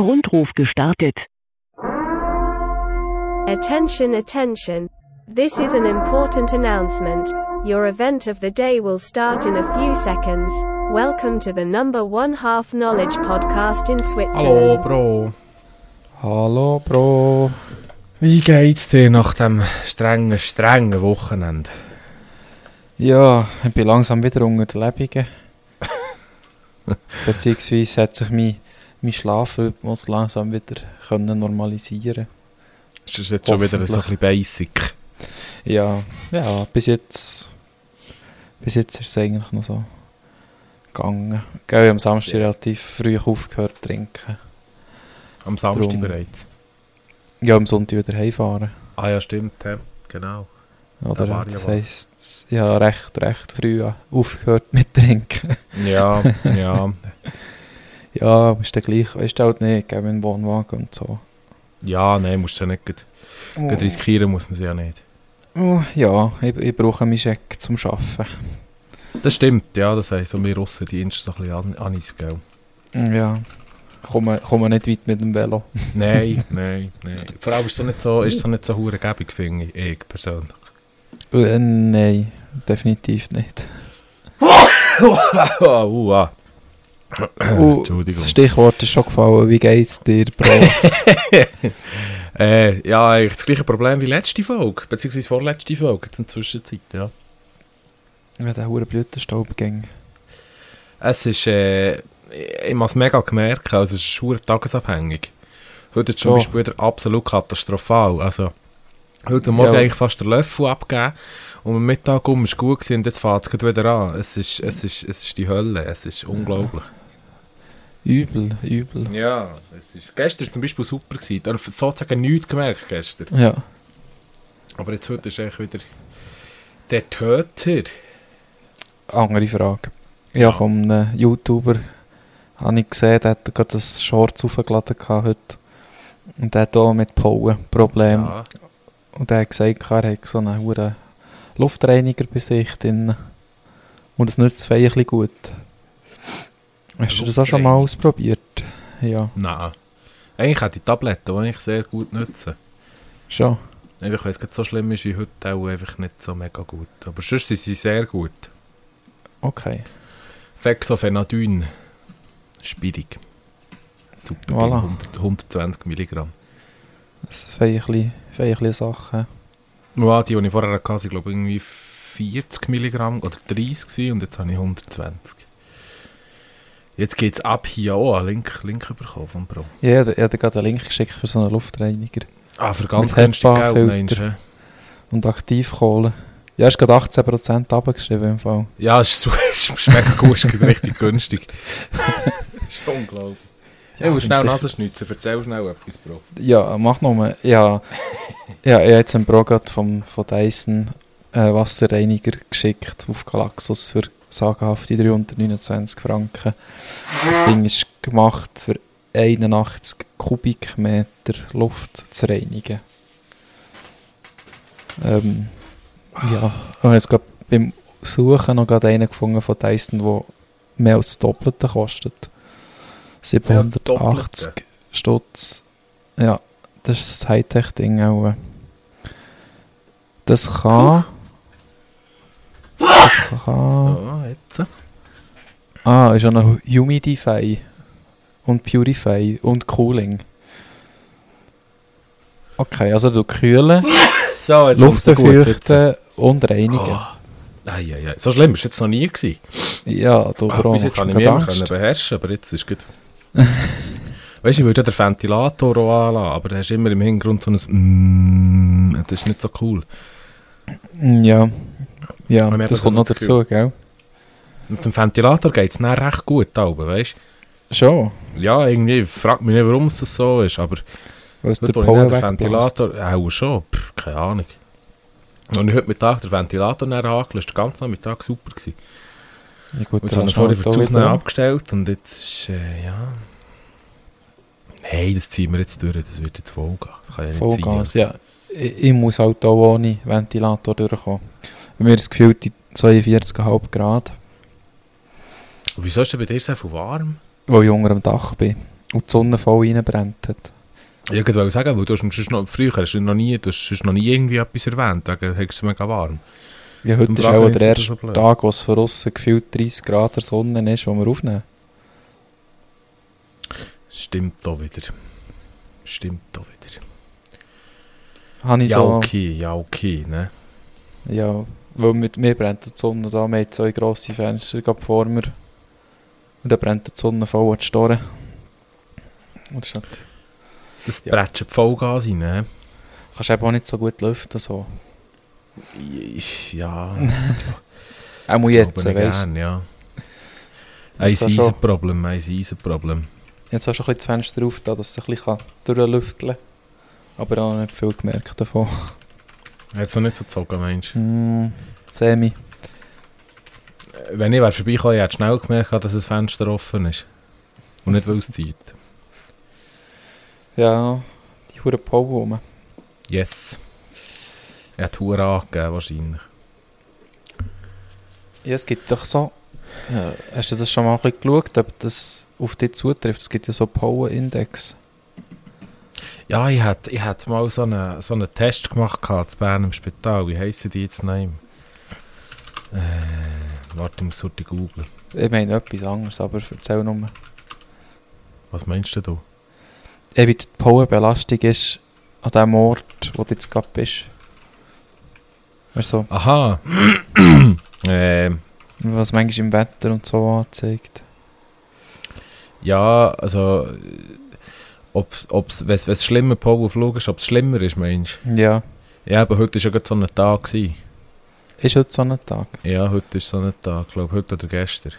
Rundruf gestartet. Attention, attention. This is an important announcement. Your event of the day will start in a few seconds. Welcome to the number one half knowledge podcast in Hallo, Switzerland. Bro. Hallo, Bro. Wie geht's dir nach dem strengen, strengen Wochenende? Ja, ich bin langsam wieder unter den Lebungen. Beziehungsweise hat sich mein, mein Schlafrhythmus langsam wieder können normalisieren Ist das jetzt schon wieder so ein bisschen basic? Ja, ja, bis jetzt, bis jetzt ist es eigentlich noch so gegangen. Ich habe am Samstag relativ früh aufgehört zu trinken. Am Samstag Drum. bereits. Ja, am Sonntag wieder heimfahren. Ah ja, stimmt, ja. genau. Oder ja das heisst, ja, recht, recht früh aufgehört mit Trinken. Ja, ja. ja, ist dann gleich, weißt du halt nicht, gell, mit dem Wohnwagen und so. Ja, nein, musst du ja nicht gleich- gleich riskieren, muss man sie ja nicht. Oh, ja, ich, ich brauche meinen Scheck zum Arbeiten. Das stimmt, ja, das heisst, so wir Russendienst so ein bisschen an, anis, gell? Ja, komme, komme nicht weit mit dem Velo. Nein, nein, nein. Vor allem ist es nicht so, ist es so nicht so hurengebig, finde ich, ich persönlich. Äh, nein, definitiv nicht. uh, uh. Uh, Entschuldigung. das Stichwort ist schon gefallen. Wie geht's dir, Bro? Äh, ja, eigentlich das gleiche Problem wie letzte Folge, beziehungsweise vorletzte Folge jetzt in der Zwischenzeit, ja. ja, der hure Blütenstaub ging. Es ist, äh, ich habe es mega gemerkt, also es ist schwer tagesabhängig. Heute ist zum So. Beispiel wieder absolut katastrophal, also heute Morgen Ja. eigentlich fast den Löffel abgegeben und am Mittag um ist gut gewesen und jetzt fängt es wieder an. Es ist, es ist, es ist die Hölle, es ist unglaublich. Übel, übel. Ja, es ist, gestern war zum Beispiel super, gewesen. da habe ich sozusagen nichts gemerkt gestern. Ja, Aber jetzt heute ist eigentlich wieder der Töter. andere Frage. Ja, Ja. von einem YouTuber habe ich gesehen, der hat gerade das Shorts aufgeladen heute. Und der hat auch mit Pollen Probleme. Ja. Und der hat gesagt, er hat so einen Luftreiniger bei sich drin. Und das nützt das ein gut. Hast du das auch schon mal ausprobiert? Ja, Nein. Eigentlich hat die Tabletten, die eigentlich sehr gut nutzen. schon. Einfach, weil es gerade so schlimm ist wie heute, auch einfach nicht so mega gut. Aber sonst sind sie sehr gut. Okay. Fexofenadyn. Spirig. Super. Voilà. Ding, 100, 120 Milligramm. Das sind bisschen Sachen. Ja, die, die ich vorher hatte, waren glaube ich irgendwie 40 Milligramm oder 30 gewesen, und jetzt habe ich 120. Jetzt geht es ab hier auch an Link, Link bekommen vom Pro. Ja, ich habe gerade einen Link geschickt für so einen Luftreiniger. Ah, für ganz günstig Geld, meinst du? Und Aktivkohle. Ja, ist gerade 18% runtergeschrieben im Fall. Ja, es ist, es ist mega gut, es ist richtig günstig. ist unglaublich. Ja, du schnell Nasenschnitzen, erzähl schnell etwas, Bro. Ja, mach nochmal. Ja, ja, ich habe jetzt einen Brogat vom, von Dyson äh, Wasserreiniger geschickt auf Galaxus für sagenhafte 329 Franken. Das Ding ist gemacht für 81 Kubikmeter Luft zu reinigen. Ähm, ja, ich habe jetzt beim Suchen noch gerade einen gefunden von Dyson, der mehr als das Doppelte kostet. Mehr als das 780 Stutz. Ja, das ist das Hightech-Ding auch. Das kann. Das kann. Ja, jetzt. Ah, ist auch noch Humidify und Purify und Cooling. Okay, also du kühlen, So, jetzt Luft befeuchten und reinigen. Oh. Ei, ei, ei. So schlimm war es jetzt noch nie. Gewesen. Ja, du Ach, Bro, bis jetzt habe ich mich können beherrschen, aber jetzt ist gut. weißt du, ich würde ja den Ventilator auch anlassen, aber da hast immer im Hintergrund so ein mm, Das ist nicht so cool. Ja, ja das so kommt noch das dazu, gell? Mit dem Ventilator geht es dann recht gut, aber, weißt Schon, du? Ja, irgendwie, ich frage mich nicht, warum es das so ist, aber heute, der den wegbläst. Ventilator, auch schon, Pff, keine Ahnung. Und ich heute Mittag den Ventilator angelöst, der ganze Nachmittag super gewesen. Ja, gut, Und dann habe vorher für das Aufnehmen abgestellt und jetzt ist, äh, ja... Nein, das ziehen wir jetzt durch, das wird jetzt Vollgas. Das kann ja nicht Vollgas, sein. ja. Ich, ich muss halt auch ohne Ventilator durchkommen. Bei mir ist es gefühlt die 42,5 Grad, Und wieso ist denn bei dir so viel warm? weil ich unter dem Dach bin. und die Sonne voll reinbrennt hat. Ich wollte sagen, weil du hast noch, früher hast du noch nie, du hast noch nie irgendwie etwas erwähnt, wegen es mega warm. Ja, heute ist auch der erste so. Tag, wo es von außen gefühlt 30 Grad der Sonne ist, wo wir aufnehmen. Stimmt doch wieder. Stimmt doch wieder. Habe ich Ja, so... okay, ja, okay, ne? Ja, weil mit mir brennt die Sonne da, wir haben zwei grosse Fenster gerade vor mir. Und dann brennt die Sonne voll an die Storen. Und das ist nicht, Das Ja. bretscht Vollgas rein, ne? kannst eben auch nicht so gut lüften. So. Ja, Auch das jetzt, weißt du. ja. Ein Eisenproblem, ein Eisenproblem. Jetzt hast du ein bisschen das Fenster auf, da, dass es ein bisschen durchlüfteln kann. Aber auch nicht viel gemerkt davon. Hat es noch nicht so gezogen, meinst du? Mm, Semi. Wenn ich wäre vorbeigekommen, ich hätte schnell gemerkt, dass das Fenster offen ist. Und nicht, weil es zieht. Ja, die hure Pole rum. Yes. Er hat Huren angegeben, wahrscheinlich. Ja, es gibt doch so... Ja, hast du das schon mal ein bisschen geschaut, ob das auf dich zutrifft? Es gibt ja so Power-Index. Ja, ich hätte ich hätt mal so einen, so einen Test gemacht gehabt, in Bern im Spital. Wie heissen die jetzt noch? Äh, warte, ich muss heute googeln. Ich meine etwas anderes, aber erzähl nur. Was meinst du? Ja, wie die Powerbelastung ist an dem Ort, wo du jetzt gerade bist. Du, Aha. ähm, was manchmal im Wetter und so anzeigt. ja, also... Ob es, wenn es schlimmer Powerflug ist, ob es schlimmer ist, meinst Ja, du? Ja, aber heute war ja gerade so ein Tag. Gewesen. ist heute so ein Tag. Ja, heute ist so ein Tag. Ich glaube, heute oder gestern.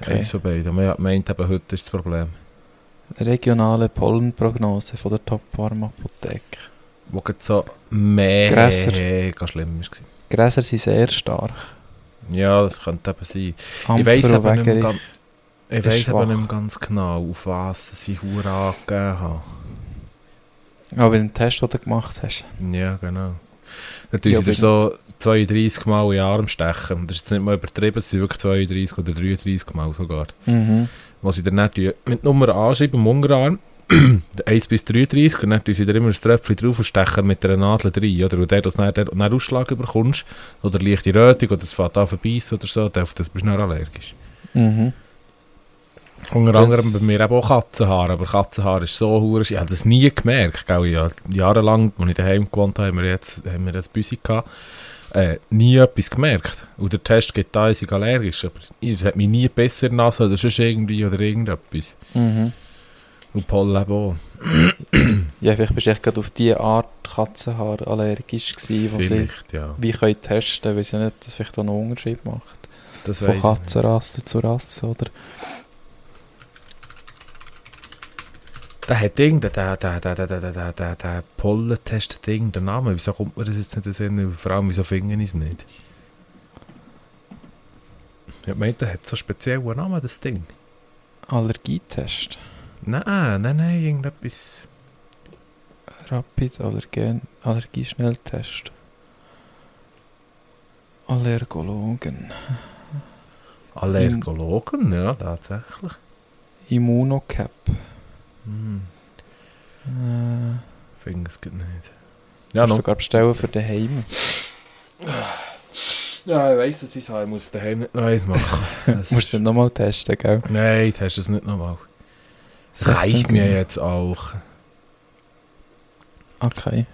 Okay. Eins von beiden. Man meint eben, heute ist das Problem. Regionale Pollenprognose von der Top Farm Apotheke. Wo gerade so mega schlimm war. Gräser sind sehr stark. Ja, das könnte eben sein. Ampfer ich und aber nicht mehr, ganz, ich weiss aber nicht mehr ganz genau, auf was dass ich Hure angegeben habe. Aber bei dem Test, den du gemacht hast. Ja, genau. Tun Ja, sie dir aber- so 32 Mal in den Arm stechen. Das ist jetzt nicht mal übertrieben, es sind wirklich 32 oder 33 Mal sogar. Mhm. Was sie dir nicht mit Nummer anschreiben am Unterarm, 1 bis 33, und dann tun sie dir immer ein Tröpfchen drauf und stechen mit einer Nadel rein. Oder? Und der, dass du dann, dann, dann Ausschlag bekommst, oder leichte Rötung, oder es fährt an verbeissen oder so, dann das bist du dann allergisch. Mhm. Unter anderem bei mir eben auch Katzenhaar, aber Katzenhaar ist so hure. Ich habe das nie gemerkt, gell? Ja, jahrelang, als ich daheim gewohnt habe, haben wir jetzt haben wir das Büsi gehabt, äh, nie etwas gemerkt. Und der Test geht da, ich allergisch, aber es hat mich nie besser nass oder sonst irgendwie oder irgendetwas. Mhm. Und Paul auch. Ja, vielleicht bist du echt gerade auf diese Art Katzenhaar allergisch gewesen, sie Vielleicht, ja. wie können testen, weil sie nicht, ob das vielleicht auch einen Unterschied macht. Das Von ich. Katzenrasse zu Rasse, oder? Der hat irgendein, der, der, der, der, der, der, der, der, der Pollentest hat irgendeinen Namen. Wieso kommt mir das jetzt nicht in Sinn? Vor allem, wieso finden ich es nicht? Ich meine, der hat so einen speziellen Namen, das Ding. Allergietest. Nein, nein, nein, irgendetwas. Rapid Allergen Allergieschnelltest. Allergologen. Allergologen, ja, tatsächlich. Immunocap. Hm, Äh, finde es geht nicht. ja, noch. sogar bestellen für daheim. Ja, ich weiss, was ich sage. Ich muss daheim nicht noch eins machen. Musst ist- du nochmal testen, gell? Nein, du hast es nicht nochmal. Das 16 reicht mir jetzt auch. Okay.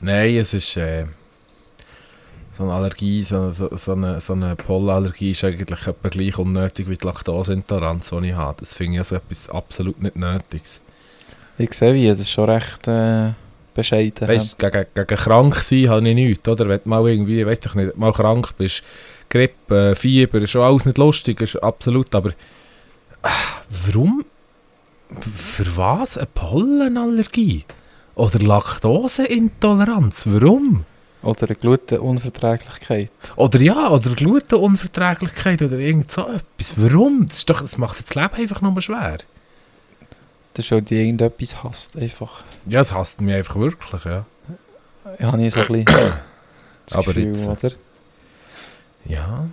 Nein, es ist äh, so eine Allergie, so, so, so eine, so eine Pollenallergie ist eigentlich etwa gleich unnötig wie die Laktoseintoleranz, die ich habe. Das finde ich also etwas absolut nicht Nötiges. Ich sehe wie, das ist schon recht äh, bescheiden. Weißt du, gegen, gegen krank sein habe ich nichts, oder? Wenn du mal irgendwie, weißt du nicht, mal krank bist, Grippe, äh, Fieber, ist schon alles nicht lustig, ist absolut, aber äh, warum, für was eine Pollenallergie? Oder Laktoseintoleranz, warum? Oder eine Glutenunverträglichkeit. Oder ja, oder Glutenunverträglichkeit oder irgend so etwas. Warum? Das, ist doch, das macht das Leben einfach nur schwer. Das ist, weil die irgendetwas hasst, einfach. Ja, es hasst mich einfach wirklich, ja. Ja, habe ich so ein bisschen das Aber Gefühl, jetzt, äh, oder? Ja.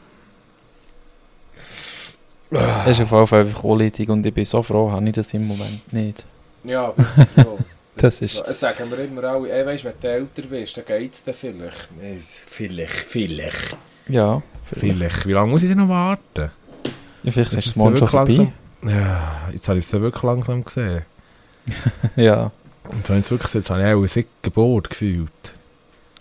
Das ist auf jeden Fall einfach unnötig und ich bin so froh, habe ich das im Moment nicht. Ja, bist du froh. Das ist- Das sagen wir immer alle, ey, weißt, wenn du älter wirst, dann geht's dir vielleicht. Vielleicht, vielleicht. Ja, Vielleicht. Wie lange muss ich denn noch warten? Ja, vielleicht ist es morgen schon vorbei. Ja, jetzt habe ich es dann wirklich langsam gesehen. Ja. Und wenn ich es wirklich jetzt habe ich auch eine Geburt gefühlt.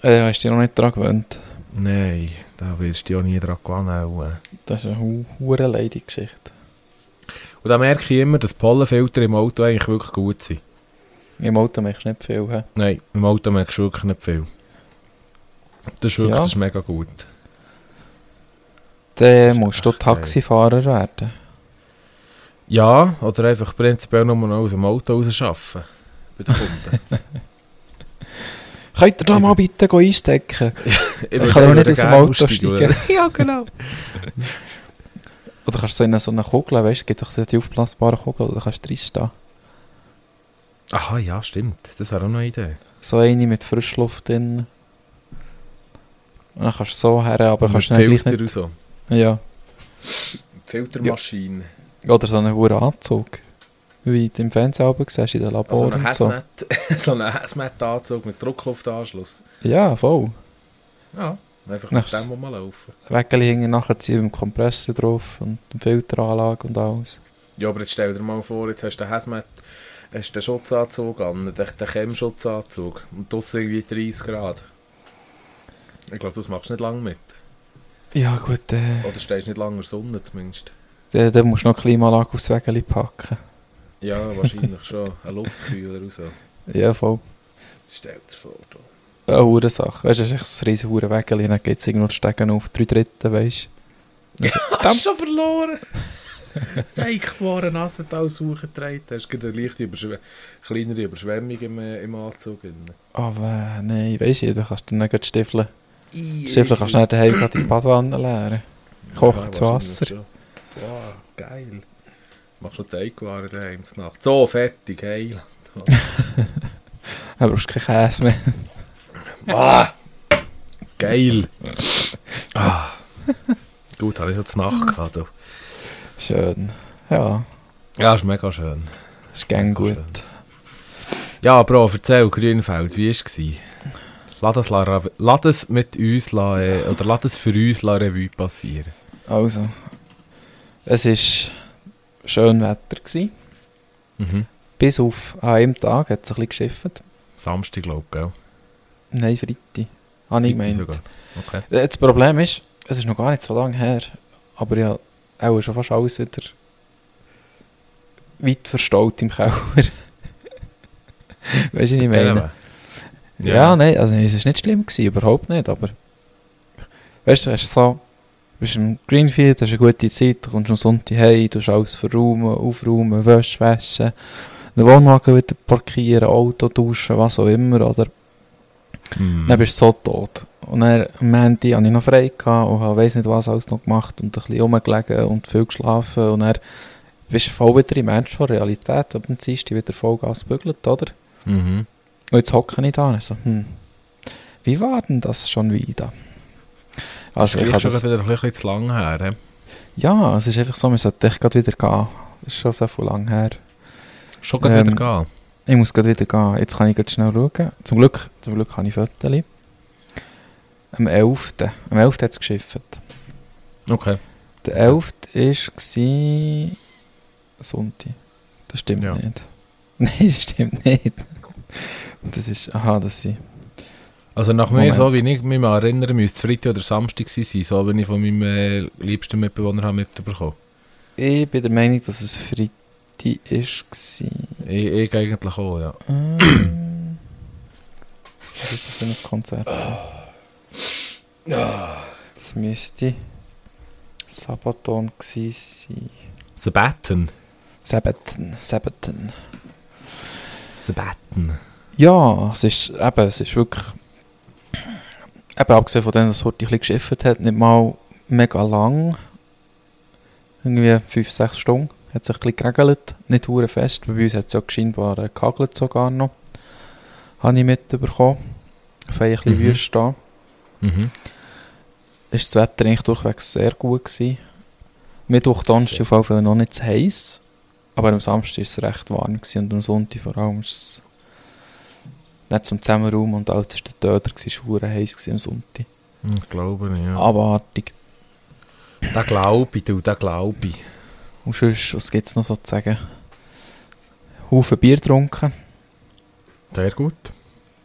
Äh, hast du dich noch nicht daran gewöhnt? Nein, da wirst du ja nie dran gewöhnen. Das ist eine hu- hure Geschichte. Und da merke ich immer, dass Pollenfilter im Auto eigentlich wirklich gut sind. Im Auto merkst du nicht viel. He? Nein, im Auto merkst du wirklich nicht viel. Das ist wirklich Ja. das mega gut. Dann musst du echt geil. Taxifahrer werden. Ja, oder einfach prinzipiell nur noch aus dem Auto raus arbeiten. Bei den Kunden. Könnt ihr da mal bitte go einstecken? ich Ich kann doch nicht aus dem Auto aussteigen, oder? steigen. ja, genau. Oder kannst du so in so eine Kugel, weißt du, gibt doch die aufblasbaren Kugeln, da kannst du reinstehen. Aha, ja, stimmt. Das wäre auch noch eine Idee. So eine mit Frischluft drin. Und dann kannst du so her, aber Mit kannst du Filter nicht... und so. Ja. Filtermaschine. Oder so einen hohen Anzug. Wie du im Fernsehen oben siehst, in den Also Laboren ein und so. Hazmat, so ein Hazmat-Anzug mit Druckluftanschluss. Ja, voll. Ja, einfach mit dem wo mal laufen. Wägeli hinten nachher ziehen mit dem Kompressor drauf und der Filteranlage und alles. Ja, aber jetzt stell dir mal vor, jetzt hast du den Hazmat, hast den Schutzanzug an, den, den Chemschutzanzug und draussen irgendwie 30 Grad. Ich glaube, das machst du nicht lange mit. Ja gut, äh, Oder stehst nicht lange in der Sonne zumindest. dann, dann musst du noch Klimaanlage aufs Wägeli packen. Ja, wahrscheinlich schon. Ein Luftkühler oder so. Ja, voll. Stell dir vor. Du. Eine hure Sache. Weißt du, das ist echt so ein riesen hure Wägeli, dann geht es irgendwo die Stegen auf drei Drittel, weißt du. Hast du schon verloren? Seichbare Nasental suchen getragen. Hast du eine leichte Überschw kleinere Überschwemmung im, äh, im Anzug. Aber nein, weißt du, da kannst du dann nicht. Ih, Stiefeln kannst du nicht daheim gerade in die Badwanne leeren. Kochtes Ja, Wasser. wahrscheinlich schon. Wow, geil. Machst du Teigwaren daheim zur Nacht. So, fertig, geil. Dann brauchst du keinen Käse mehr. Ah, geil. Ah. Gut, habe ich heute Nacht gehabt. Schön. Ja, Ja, ist mega schön. das ist gern gut. schön. Ja, Bro, erzähl, Grünfeld, wie war es? Lass es, la- lass es mit uns, la, äh, oder lass es für uns la Revue passieren. Also, es war schön Wetter. Gewesen. Mhm. Bis auf an einem Tag hat es ein bisschen geschifft. Samstag, glaube ich, gell? Nein, Freitag. Habe ich gemeint. Okay. Äh, Das Problem ist, es ist noch gar nicht so lange her, aber ja, auch schon fast alles wieder weit verstaut im Keller. weißt du, was ich meine? Ja, Ja. nein, also es war nicht schlimm, gewesen, überhaupt nicht, aber weißt du, hast so, du bist im Greenfield, hast eine gute Zeit, du kommst am Sonntag heim, du alles verräumen, aufräumen, Wäsche waschen, den Wohnwagen wieder parkieren, Auto duschen, was auch immer, oder? Mhm. Dann bist du so tot. Und dann am Montag hatte ich noch frei gehabt und habe weiss nicht was alles noch gemacht und ein bisschen rumgelegen und viel geschlafen und dann bist du voll wieder im Ernst von Realität, aber dann ziehst du wieder Vollgas bügelt, oder? Mhm. Und jetzt hocke ich da und so, hm, wie war denn das schon wieder? Also ich Vielleicht habe schon das, wieder ein bisschen zu lang her. he? ja, es ist einfach so, man sollte echt gerade wieder gehen. Das ist schon so viel lang her. Schon Ähm, wieder gehen. Ich muss gerade wieder gehen. Jetzt kann ich gerade schnell schauen. Zum Glück, zum Glück habe ich Fotos. Am 11. Am 11. hat es geschifft. Okay. Der 11. war Sonntag. Das stimmt Ja. nicht. Nein, das stimmt nicht. Das ist, aha, das sind, Also nach mir, Moment. so wie ich mich mal erinnere, müsste es Freitag oder Samstag sein, so wie ich von meinem äh, liebsten Mitbewohner habe mitbekommen ich bin der Meinung, dass es Freitag war. Ich, ich eigentlich auch, ja. Ähm, Was ist das für ein Konzert? Das müsste Sabaton gewesen sein. Sabaton. Sabaton, Sabaton. Sabaton. Ja, es ist eben, es ist wirklich, eben abgesehen von dem, dass es heute ein bisschen geschifft hat, nicht mal mega lang, irgendwie 5-6 Stunden, hat sich ein bisschen geregelt, nicht hure fest, bei uns hat es ja scheinbar äh, gehagelt sogar noch, habe ich mitbekommen, fein ein bisschen Mhm. wüst da. Mhm. Ist das Wetter eigentlich durchwegs sehr gut gewesen. Mittwoch, Donnerstag auf jeden Fall noch nicht zu heiß. Aber am Samstag war es recht warm gewesen und am Sonntag vor allem ist es nicht zum Zusammenraum und als es der Töter war, war es heiß am Sonntag. Hm, Ich glaube nicht, ja. Abartig. Da glaube ich, du, da glaube ich. Und sonst, was gibt es noch so zu sagen? Haufen Bier getrunken, Sehr gut.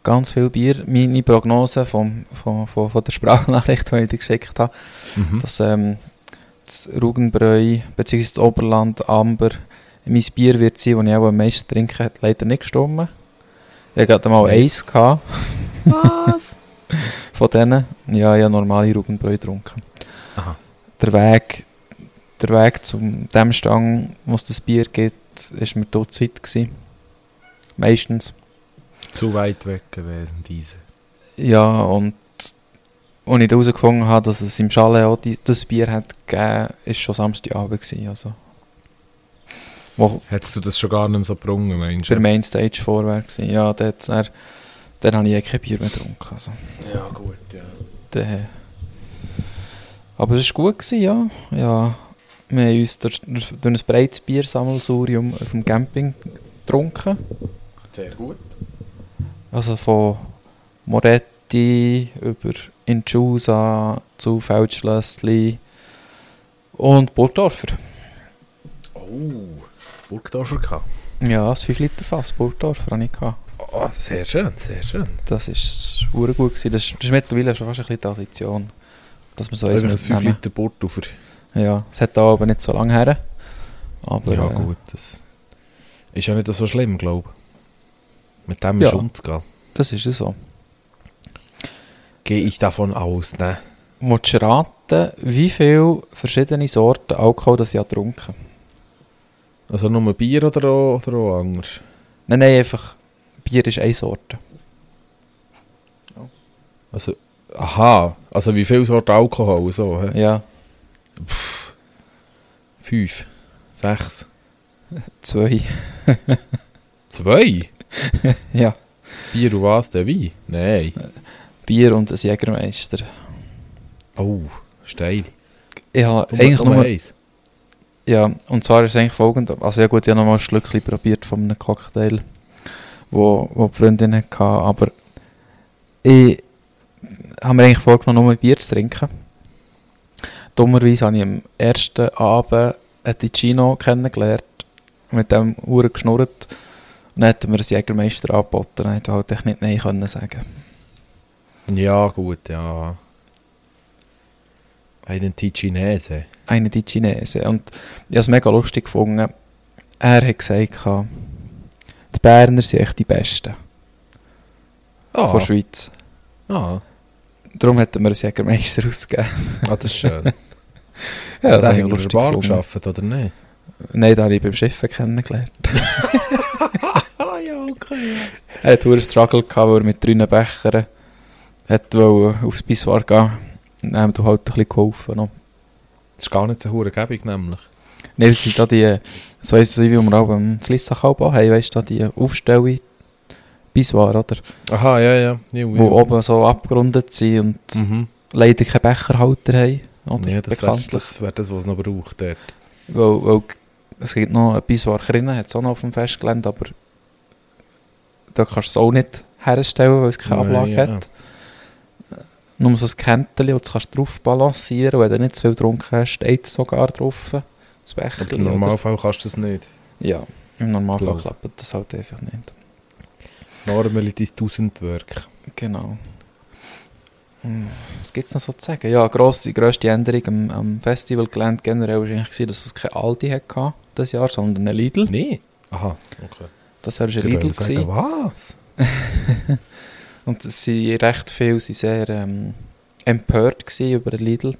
ganz viel Bier. Meine Prognose vom, von, von, von der Sprachnachricht, die ich dir geschickt habe, Mhm. dass ähm, das Rugenbräu bzw. das Oberland Amber mein Bier wird sein, das ich auch am meisten trinke, hat leider nicht gestimmt. Ich hatte gerade mal eins gehabt Was? von denen. Ja, ich habe normale Rugenbräu getrunken. Aha. Der Weg, der Weg zu dem Stang, wo es das Bier gibt, ist mir tot zu weit gewesen. Meistens. Zu weit weg gewesen, diese. Ja, und als ich herausgefunden habe, dass es im Chalet auch die, das Bier hat gegeben, ist schon Samstagabend gewesen. Also. Wo Hättest du das schon gar nicht mehr so gebrungen, meinst der du? Mainstage vorwärts gewesen. Ja, dann, dann, dann habe ich eh kein Bier mehr getrunken. Also, Ja, gut, ja. dann, aber es war gut, gewesen, ja. ja. Wir haben uns durch, durch ein breites Biersammelsurium auf dem Camping getrunken. Sehr gut. Also von Moretti über Inchusa zu Feldschlössli und Burgdorfer. Oh, Burgdorfer gehabt. Ja, das 5 Liter Fass Burgdorfer hatte ich. Gehabt. Oh, sehr schön, sehr schön. Das verdammt gut. Gewesen. Das, ist- das ist mittlerweile schon fast ein bisschen Tradition, dass man so eins ein 5 mitnehmen. Liter Burgdorfer. Ja, es hat da aber nicht so lange her. Aber Ja, äh, gut, das ist ja nicht so schlimm, glaube ich. Mit dem Ja. ist umzugehen. das ist ja so. Gehe ich davon aus, ne? Willst du raten, wie viele verschiedene Sorten Alkohol das ich getrunken Also nur Bier oder auch, oder auch anders? Nein, nein, einfach Bier ist eine Sorte. Also, aha, also wie viel Sorten Alkohol? So, hä? Ja, Fünf, sechs, zwei. zwei? ja, Bier und was, der Wein? Nein. Bier und ein Jägermeister. Oh, steil. Ich habe eigentlich nur eins. ja, und zwar ist es eigentlich folgender. Also ja gut, ich habe noch mal ein Schlückchen probiert von einem Cocktail, wo, wo die Freundin hatte, aber ich habe mir eigentlich vorgenommen, nur Bier zu trinken. Dummerweise habe ich am ersten Abend einen Ticino kennengelernt, mit dem Uhren geschnurrt und dann hat er mir einen Jägermeister angeboten, dann hätte ich halt echt nicht Nein können sagen. Ja, gut, ja. Einen Ticinese. einen die Chinesen. Und ich habe es mega lustig gefunden. Er hat gesagt, die Berner sind echt die Besten Ah, von der Schweiz. ah. Darum hat er mir einen Jägermeister ausgegeben. ah, das ist schön. Ja, das das habe ich wir lustig Bar geschafft, oder nicht? Nein, da habe ich beim Schiffen kennengelernt. Ja, okay. Er hatte einen Struggle, gehabt, weil er mit drei Bechern hat wollte aufs Biswar gehen Und dann haben wir halt ein bisschen geholfen. Noch. Das ist gar nicht so hure Gebung, nämlich. Nein, es sind da die, das weiss ich, wie wir auch beim Lissach haben, weißt du, da die Aufstellung Biswar, oder? Aha, ja, ja. Ju, Wo oben so abgerundet sind und Mhm. leider keinen Becherhalter haben. Oder? Ja, das wäre das, wär das, was es noch braucht dort. Weil, weil es gibt noch ein Biswar drinnen, hat es auch noch auf dem Festgelände, aber da kannst du es auch nicht herstellen, weil es keine Nein, Ablage ja. hat. Nur so ein Käntchen, das du kannst drauf balancieren wenn du nicht zu viel getrunken hast, steht es sogar drauf. Das Becherchen, im oder? Normalfall kannst du das nicht. Ja, im Normalfall Klar. klappt das halt einfach nicht. Normally dein Tausendwerk. Genau. Hm, Was gibt es noch so zu sagen? Ja, grosse, die grösste Änderung am, am Festivalgelände generell war eigentlich, dass es kein Aldi hatte dieses Jahr, sondern ein Lidl. Nee. Aha, okay. Das war ein Lidl. sagen, was? Und es sind recht viele sind sehr ähm, empört über den Lidl.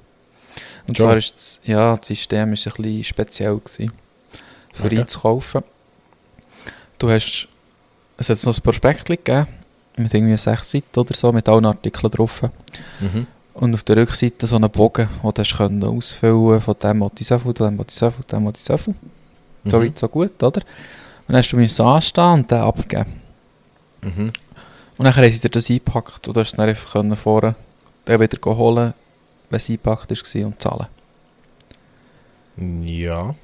Und Schon? zwar ist das, ja, das System ist ein bisschen speziell gewesen, für Okay. einzukaufen. Du hast, es hat noch ein Prospekt gegeben, mit irgendwie sechs Seiten oder so, mit allen Artikeln drauf. Mhm. Und auf der Rückseite so einen Bogen, den du können ausfüllen von dem wollte ich so viel, von dem wollte ich so viel, von dem wollte ich so viel. So Mhm. weit, so gut, oder? Und dann hast du müssen anstehen und den abgeben. Mhm. Und dann haben sie dir das eingepackt und du hast es dann einfach können vorne dann wieder holen, wenn es eingepackt war und zahlen. Ja.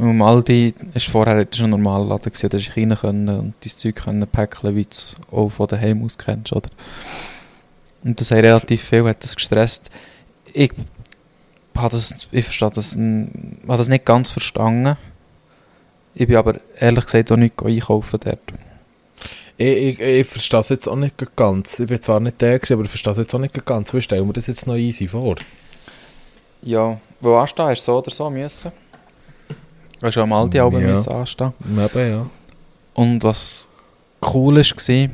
Um Aldi ist vorher schon ein normaler Laden da hast du rein können und dein Zeug können päckeln, wie du es auch von daheim aus kennst, oder? Und das hat relativ viel, hat das gestresst. Ich habe das, ich verstehe das, habe das nicht ganz verstanden. Ich bin aber ehrlich gesagt auch nicht einkaufen dort. Ich, ich, ich verstehe es jetzt auch nicht ganz. Ich bin zwar nicht der, gewesen, aber ich verstehe es jetzt auch nicht ganz. Wie stellen wir das jetzt noch easy vor? Ja, wo anstehen, hast du so oder so müssen. Hast du am Aldi auch Ja. anstehen. Eben, ja. Und was cool war,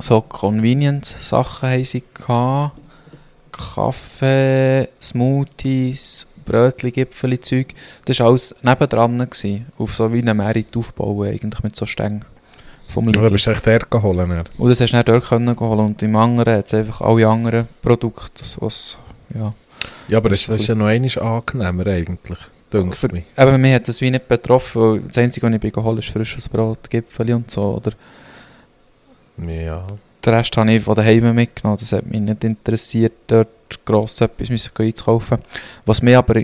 so Convenience-Sachen haben sie gehabt. Kaffee, Smoothies, Brötchen, Gipfeli, Zeug. Das war alles nebendran. Gewesen, auf so wie einem Merit aufbauen, eigentlich mit so Stängen. Vom Oder Lidl. bist du echt der geholt? dann? Und das hast du nicht dort können holen. Und im anderen hat es einfach alle anderen Produkte, was, ja. Ja, aber das, Das ist ja noch einmal angenehmer eigentlich. Für- mich. Eben, mich hat das wie nicht betroffen, weil das Einzige, was ich bin geholt ist frisches Brot, Gipfeli und so, oder? Ja. Den Rest habe ich von daheim mitgenommen. Das hat mich nicht interessiert, dort gross etwas müssen einzukaufen. Was mich aber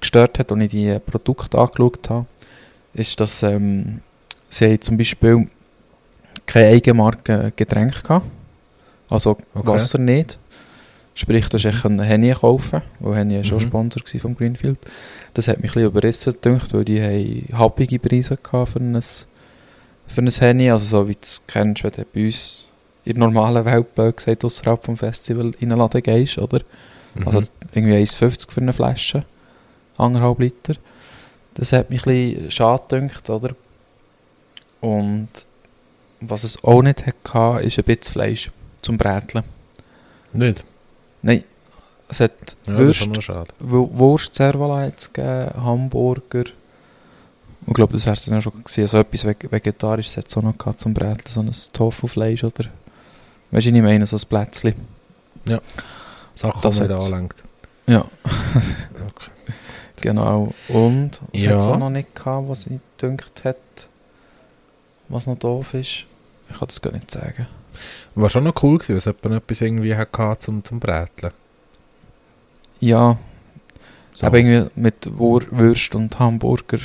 gestört hat, als ich die Produkte angeschaut habe, ist, dass ähm, sie zum Beispiel keine Eigenmarke Getränk gehabt. Also Okay. Wasser nicht. Sprich, du hast mhm. Henny kaufen, weil Henny ja schon Mhm. Sponsor vom Greenfield. Das hat mich ein bisschen überrissen gedacht, weil die haben happige Preise für ein, für ein Henny. Also so wie du es kennst, wenn du bei uns in der normalen Welt, blöd gesagt, außerhalb vom Festival in einen Laden gehst, oder? Mhm. Also irgendwie 1,50 für eine Flasche. Anderthalb Liter. Das hat mich ein bisschen schade gedacht, oder? Und was es auch nicht hatte, ist ein bisschen Fleisch zum Bräteln. nicht? Nein, es hat Ja, Würst, Wurst, Servala es gegeben, Hamburger. Ich glaube, das wäre es dann auch schon gewesen. Also etwas Veg Vegetarisches hat es auch noch gehabt zum Bräteln. So ein Tofu-Fleisch oder... Weißt du, was ich meine? So ein Plätzchen. Sachen, Das die man anlenkt. Ja. Okay. Genau. Und was Ja. hat es auch noch nicht gehabt, was ich gedacht hat, was noch doof ist? Ich kann das gar nicht sagen. War schon noch cool gewesen, es jemand etwas irgendwie hatte zum, zum Bräteln. Ja, So. aber irgendwie mit Wur Würst und Hamburger.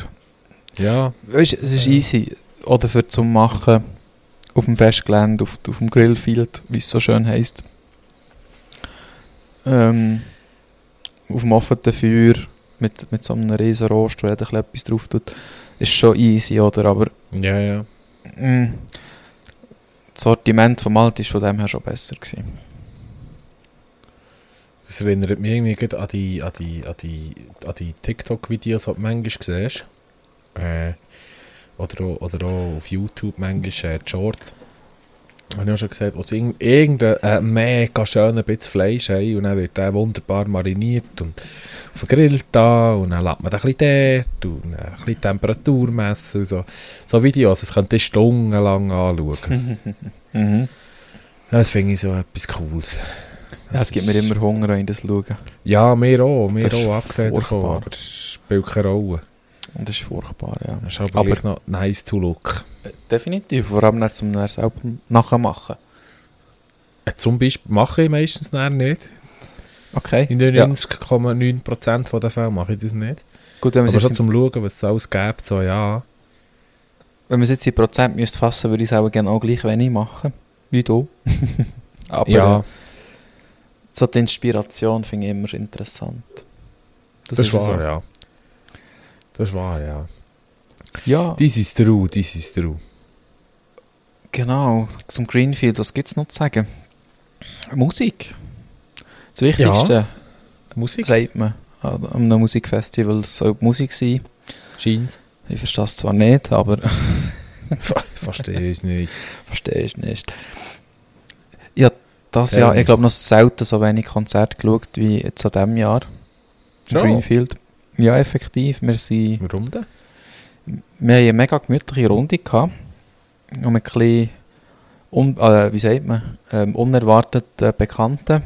Ja, Weißt es ist Ja. easy. Oder für zum Machen auf dem Festgelände, auf, auf dem Grillfield, wie es so schön heisst. Ähm, auf dem offenen Feuer mit, mit so einem riesen Rost, wo jeder etwas drauf tut, ist schon easy, oder? Aber ja, ja. mm, das Sortiment vom Alt ist von dem her schon besser gewesen. Das erinnert mich irgendwie an die, an die, an die, an die TikTok-Videos, die du manchmal siehst. Äh, oder, auch, oder auch auf YouTube manchmal äh, die Shorts. Habe ich auch schon gesagt, wo sie irgend- irgendein äh, mega schönen bisschen Fleisch haben und dann wird der wunderbar mariniert und vergrillt da und dann lässt man den ein bisschen dort und ein bisschen Temperatur messen und so. So Videos, das könnt ihr stundenlang anschauen. Mhm. Das finde ich so etwas Cooles. Ja, es gibt mir immer Hunger, wenn ich das schaue. Ja, mir auch, mir auch, abgesehen davon, aber es spielt keine Rolle. Und das ist furchtbar, ja. Das ist aber, Aber- noch nice to look. Definitiv, vor allem zum selber nachmachen. Äh, zum Beispiel mache ich meistens nicht. Okay. In 99,9% von den Fällen mache ich das nicht. Gut, wenn Aber schon zum Schauen, was es alles gibt, so ja. wenn man es jetzt in Prozent müsste fassen, würde ich es auch gerne auch gleich wenig machen. Wie du. Aber ja, äh, so die Inspiration finde ich immer interessant. das, ist wahr, so. ja. Das ist wahr, ja. Ja, This is true, this is true. genau. Zum Greenfield, was gibt es noch zu sagen? Musik. Das Wichtigste, Musik? sagt man, an einem Musikfestival soll Musik sein. Jeans? Ich verstehe es zwar nicht, aber Verstehe ich nicht. verstehe ich nicht. Das Ähm. Jahr, ich glaube noch selten so wenig Konzerte geschaut wie jetzt an diesem Jahr. Schon? Greenfield. Ja, effektiv. Wir, sind, Warum denn? wir haben eine mega gemütliche Runde gehabt. Und mit ein bisschen, un, äh, wie sagt man, ähm, unerwarteten Bekannten,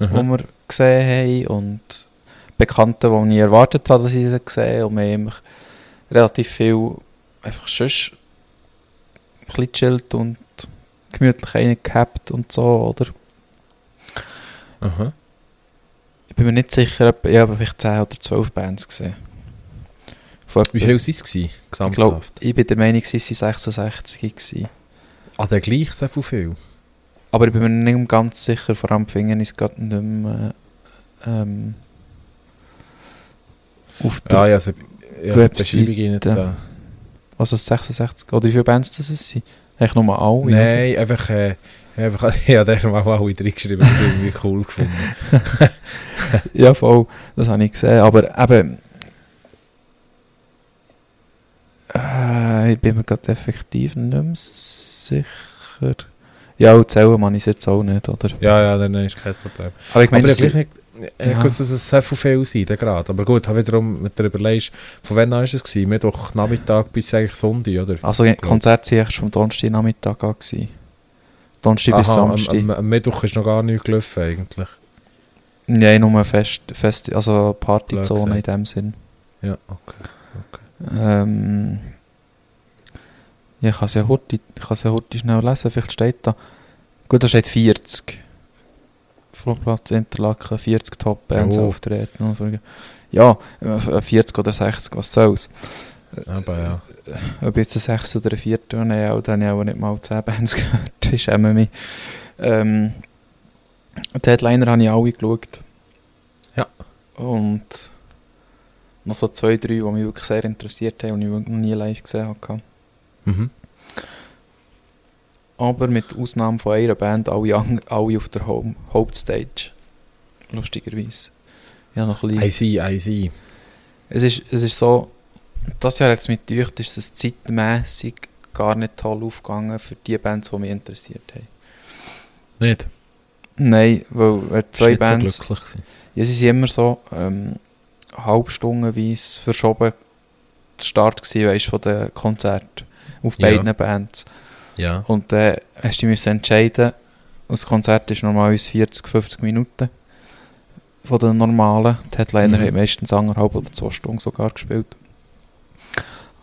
die wir gesehen haben. Und Bekannte, die ich nie erwartet habe, dass ich sie sehe. Und wir haben relativ viel einfach sonst ein bisschen chillt und gemütlich reingehabt und so, oder? Aha. Ich bin mir nicht sicher, ob- ich habe vielleicht 10 oder 12 Bands gesehen. Von Wie viel waren es? Ich Gesamthaft? ich bin der Meinung, es waren 66 gewesen. Ah, der gleich so viel? Aber ich bin mir nicht ganz sicher, vor allem ich es gerade nicht mehr ähm, auf der, Ah, ja, also, ja, also die Beschreibung Webseite. nicht da. was ist 66, oder wie viele Bands das es nur alle, oder? Nein, einfach, äh, einfach, ja, der hat mal alle reingeschrieben, das ist irgendwie cool gefunden. Ja, voll, das habe ich gesehen, aber eben, äh, ich bin mir gerade effektiv nicht mehr sicher. Ja, und zählen man ich jetzt auch nicht, oder? Ja, ja, dann ist kein Problem. Aber ich meine, aber ich das ich Ja. wusste, dass es sehr viel sein gerade. Aber gut, habe wiederum mit der überlegst, von wann war es? gewesen? Mittwoch Nachmittag bis eigentlich Sonntag, oder? also die Konzerte waren erst vom Donnerstag Nachmittag an. gewesen. Donnerstag bis Aha, am, Samstag. am, am Mittwoch ist noch gar nichts gelaufen eigentlich. Nein, nur fest, fest also Partyzone in dem Sinn. Ja, okay. Ähm, ja, ich kann es ja heute, ich kann es ja heute schnell lesen, vielleicht steht da. Gut, da steht 40. Flugplatz Interlaken, 40 Top-Bands Oh. auftreten. Ja, äh, 40 oder 60, was soll's. Aber ja. Ob jetzt ein 6 oder ein 4 tun, ja, dann habe ich auch nicht mal 10 Bands gehört. Das ist immer mich. Ähm, die Headliner habe ich alle geschaut. Ja. Und noch so zwei, drei, die mich wirklich sehr interessiert haben und ich noch nie live gesehen habe. Mhm. Aber mit Ausnahme von einer Band alle, alle auf der Home, Hauptstage. Lustigerweise. Ja, noch ein bisschen. I see, I see. Es ist, es ist so, das Jahr hat es mich gedacht, ist es zeitmässig gar nicht toll aufgegangen für die Bands, die mich interessiert haben. Nicht? Nein, weil äh, zwei Bands, So ja, sie sind immer so ähm, halbstundenweise verschoben der Start gewesen, weißt, von den Konzerten auf Ja. beiden Bands. Ja. Und dann hast du dich entscheiden, das Konzert ist normalerweise 40, 50 Minuten von den normalen. Die Headliner Mhm. haben meistens anderthalb oder zwei Stunden sogar gespielt.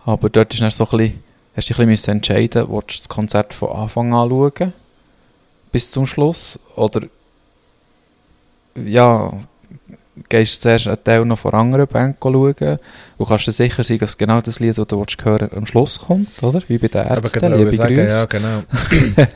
Aber dort ist dann so ein bisschen, hast du dich ein bisschen müssen entscheiden, willst du das Konzert von Anfang an schauen, bis zum Schluss, oder ja, gehst du zuerst einen Teil noch von anderen Band schauen und kannst dir sicher sein, dass genau das Lied, das du willst hören am Schluss kommt, oder? Wie bei den Aber Ärzten, genau, liebe sagen, Grüße. ja, genau.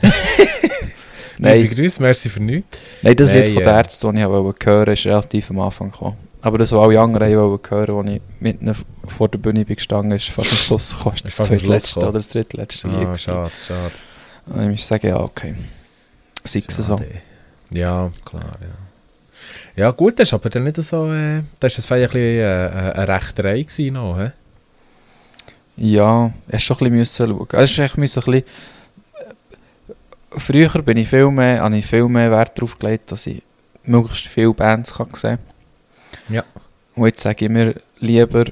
Nein. Liebe Grüße, merci für nichts. Nein, das Nein, Lied von den Ärzten, das ich wollte hören, ist relativ am Anfang gekommen. Aber das, was alle anderen wollten hören, als ich mitten vor der Bühne bin gestanden ist fast am Schluss gekommen. Das zweitletzte oder das drittletzte Lied. Ah, schade, schade. Und ich muss sagen, ja, okay. Sei es so. Ja, klar, ja. Ja, gut, das ist aber dann nicht so. Äh, das war ein bisschen äh, äh, eine Rechterei gewesen noch, hä? Ja, hast schon ein bisschen schauen. Also, echt müssen ein bisschen... Früher bin ich viel mehr, habe ich viel mehr Wert darauf gelegt, dass ich möglichst viele Bands kann sehen kann. Ja. Und jetzt sage ich mir lieber,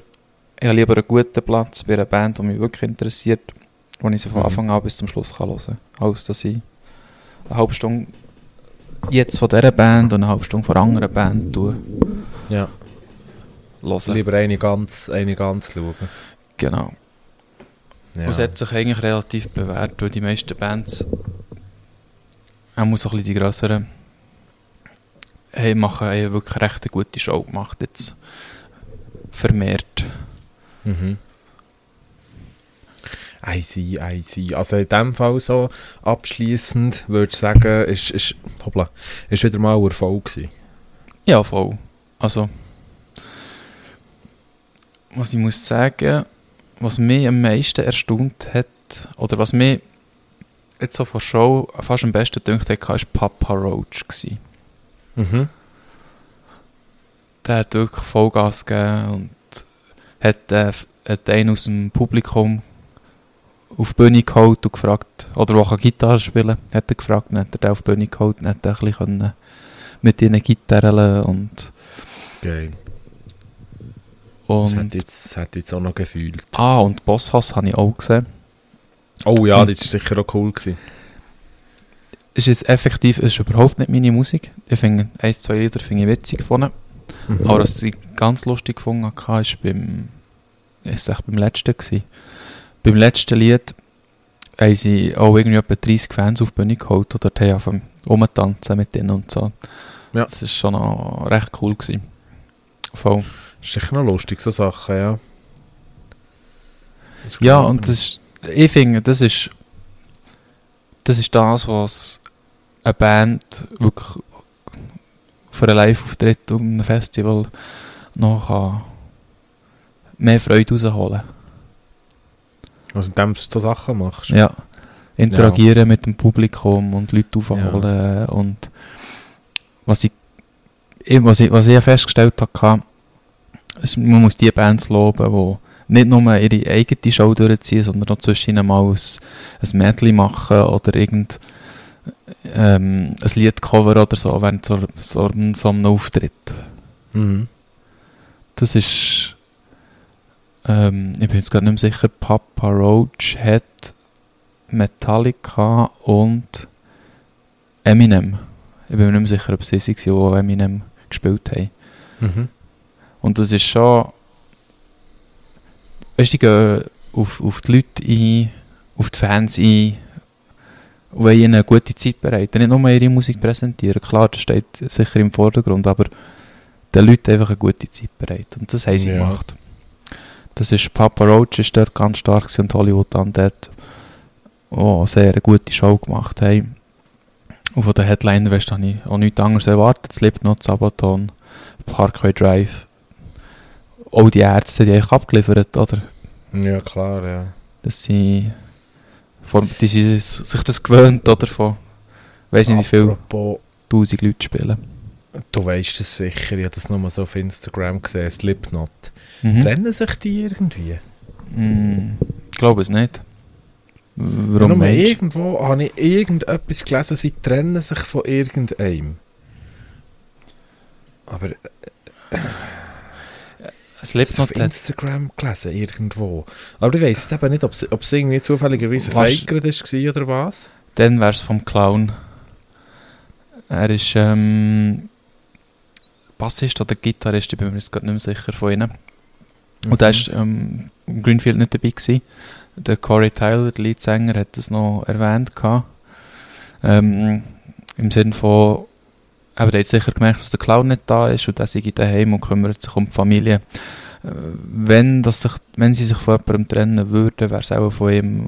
ich habe lieber einen guten Platz bei einer Band, die mich wirklich interessiert, wo ich sie von Mhm. Anfang an bis zum Schluss kann hören kann, als dass ich eine halbe Stunde jetzt von dieser Band und eine halbe Stunde von einer anderen Band tue, Ja. hören. Lieber eine ganz, eine ganz schauen. Genau. Ja. Und es hat sich eigentlich relativ bewährt, weil die meisten Bands, auch muss so ein bisschen die grösseren, hey, machen haben wirklich recht eine gute Show gemacht jetzt. Vermehrt. Mhm. I see, I see. Also in dem Fall so abschließend würde ich sagen, ist, ist, hoppla, ist wieder mal ein Erfolg gewesen. Ja, voll. Also, was ich muss sagen, was mich am meisten erstaunt hat, oder was mich jetzt so von Show fast am besten gedacht hat, war Papa Roach. Gewesen. Mhm. Der hat wirklich Vollgas gegeben und hat, äh, hat einen aus dem Publikum auf die Bühne geholt und gefragt, oder der kann Gitarre spielen, hat er gefragt, dann hat er den auf die Bühne geholt und hat er ein bisschen mit ihnen Gitarren und, Geil. Das und hat jetzt, hat jetzt auch noch gefühlt. ah, und Bosshaus habe ich auch gesehen. Oh ja, Und- das war sicher auch cool. Gewesen. Ist jetzt effektiv, ist überhaupt nicht meine Musik. Ich finde, ein, zwei Lieder finde ich witzig gefunden. Mhm. Aber was ich ganz lustig gefunden habe, war beim, ist echt beim letzten gewesen. Beim letzten Lied haben sie auch irgendwie etwa 30 Fans auf die Bühne geholt oder die haben rumtanzen mit denen und so. Ja. Das war schon noch recht cool. Gewesen. Voll. ist sicher noch lustig, so Sachen, ja. Das Ja, und das ist, ich finde, das ist, das ist das, was eine Band wirklich für einen Live-Auftritt und einem Festival noch kann mehr Freude rausholen Also indem du so Sachen machst. Ja. Interagieren mit dem Publikum und Leute aufholen und was ich, ich- was ich, was ich festgestellt habe, ist, man muss die Bands loben, die nicht nur ihre eigene Show durchziehen, sondern auch zwischen ihnen mal ein, ein Medley machen oder irgend ähm, ein Liedcover oder so während so, so, so einem Auftritt. Mhm. Das ist. Ähm, ich bin jetzt gerade nicht mehr sicher. Papa Roach hat Metallica und Eminem. Ich bin mir nicht mehr sicher, ob es sie waren, die Eminem gespielt haben. Mhm. Und das ist schon. Weißt du, die gehen auf, auf die Leute ein, auf die Fans ein und wollen ihnen eine gute Zeit bereiten. Nicht nur ihre Musik präsentieren, klar, das steht sicher im Vordergrund, aber den Leuten einfach eine gute Zeit bereiten. Und das haben sie Ja. gemacht. Das ist Papa Roach ist dort ganz stark und Hollywood Undead, die eine sehr gute Show gemacht haben. Und von den Headliner weißt, habe ich auch nichts anderes erwartet. Slipknot, Sabaton, Parkway Drive. Auch die Ärzte, die haben abgeliefert, oder? Ja, klar, ja. Dass sie, von, die sind sich das gewöhnt, oder? Von, weiß nicht wie viel, tausend Leute spielen. du weißt es sicher, ich habe das nochmal so auf Instagram gesehen, Slipknot. Mhm. Trennen sich die irgendwie? Mm, ich glaube es nicht. Warum du? irgendwo habe ich irgendetwas gelesen, sie trennen sich von irgendeinem. Aber das auf Slipknot hat Instagram gelesen, irgendwo. Aber ich weiss jetzt eben nicht, ob es, es irgendwie zufälligerweise Faker war oder was. Dann wäre es vom Clown. Er ist ähm, Bassist oder Gitarrist, ich bin mir jetzt gerade nicht mehr sicher von ihnen. Und er war ähm, im Greenfield nicht dabei. Gewesen. Der Corey Tyler, der Leadsänger, hat das noch erwähnt. gehabt. Ähm, Im Sinne von, aber er hat sicher gemerkt, dass der Clown nicht da ist und er sei daheim und kümmert sich um die Familie. Äh, wenn, das sich, wenn sie sich von jemandem trennen würden, wäre es auch von ihm,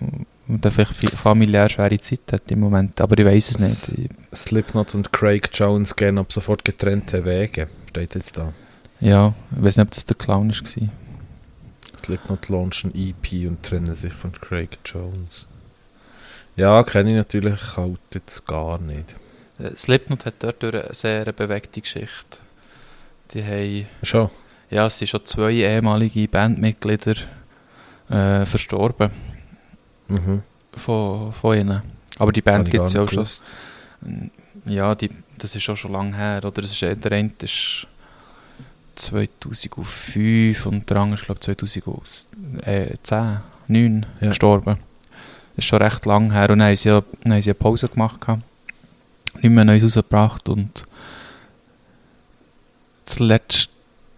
der vielleicht familiär schwere Zeit hat im Moment. Aber ich weiß es nicht. Ich, Slipknot und Craig Jones gehen ab sofort getrennte Wege. Steht jetzt da. ja, ich weiß nicht, ob das der Clown war. Slipknot launchen EP und trennen sich von Craig Jones. Ja, kenne ich natürlich halt jetzt gar nicht. Äh, Slipknot hat dort eine sehr bewegte Geschichte. Die haben, Schon? ja, es sind schon zwei ehemalige Bandmitglieder äh, verstorben Mhm. von, von ihnen. Aber die Band gibt es ja auch schon. nicht Ja, die, das ist auch schon lange her. Oder das ist, der eine ist 2005 und der andere ist, glaube ich, 2010, 9 Ja. gestorben. Das ist schon recht lang her. Und dann haben sie, ja, dann haben sie eine Pause gemacht. Gehabt. Nicht mehr Neues rausgebracht. Und das letzte,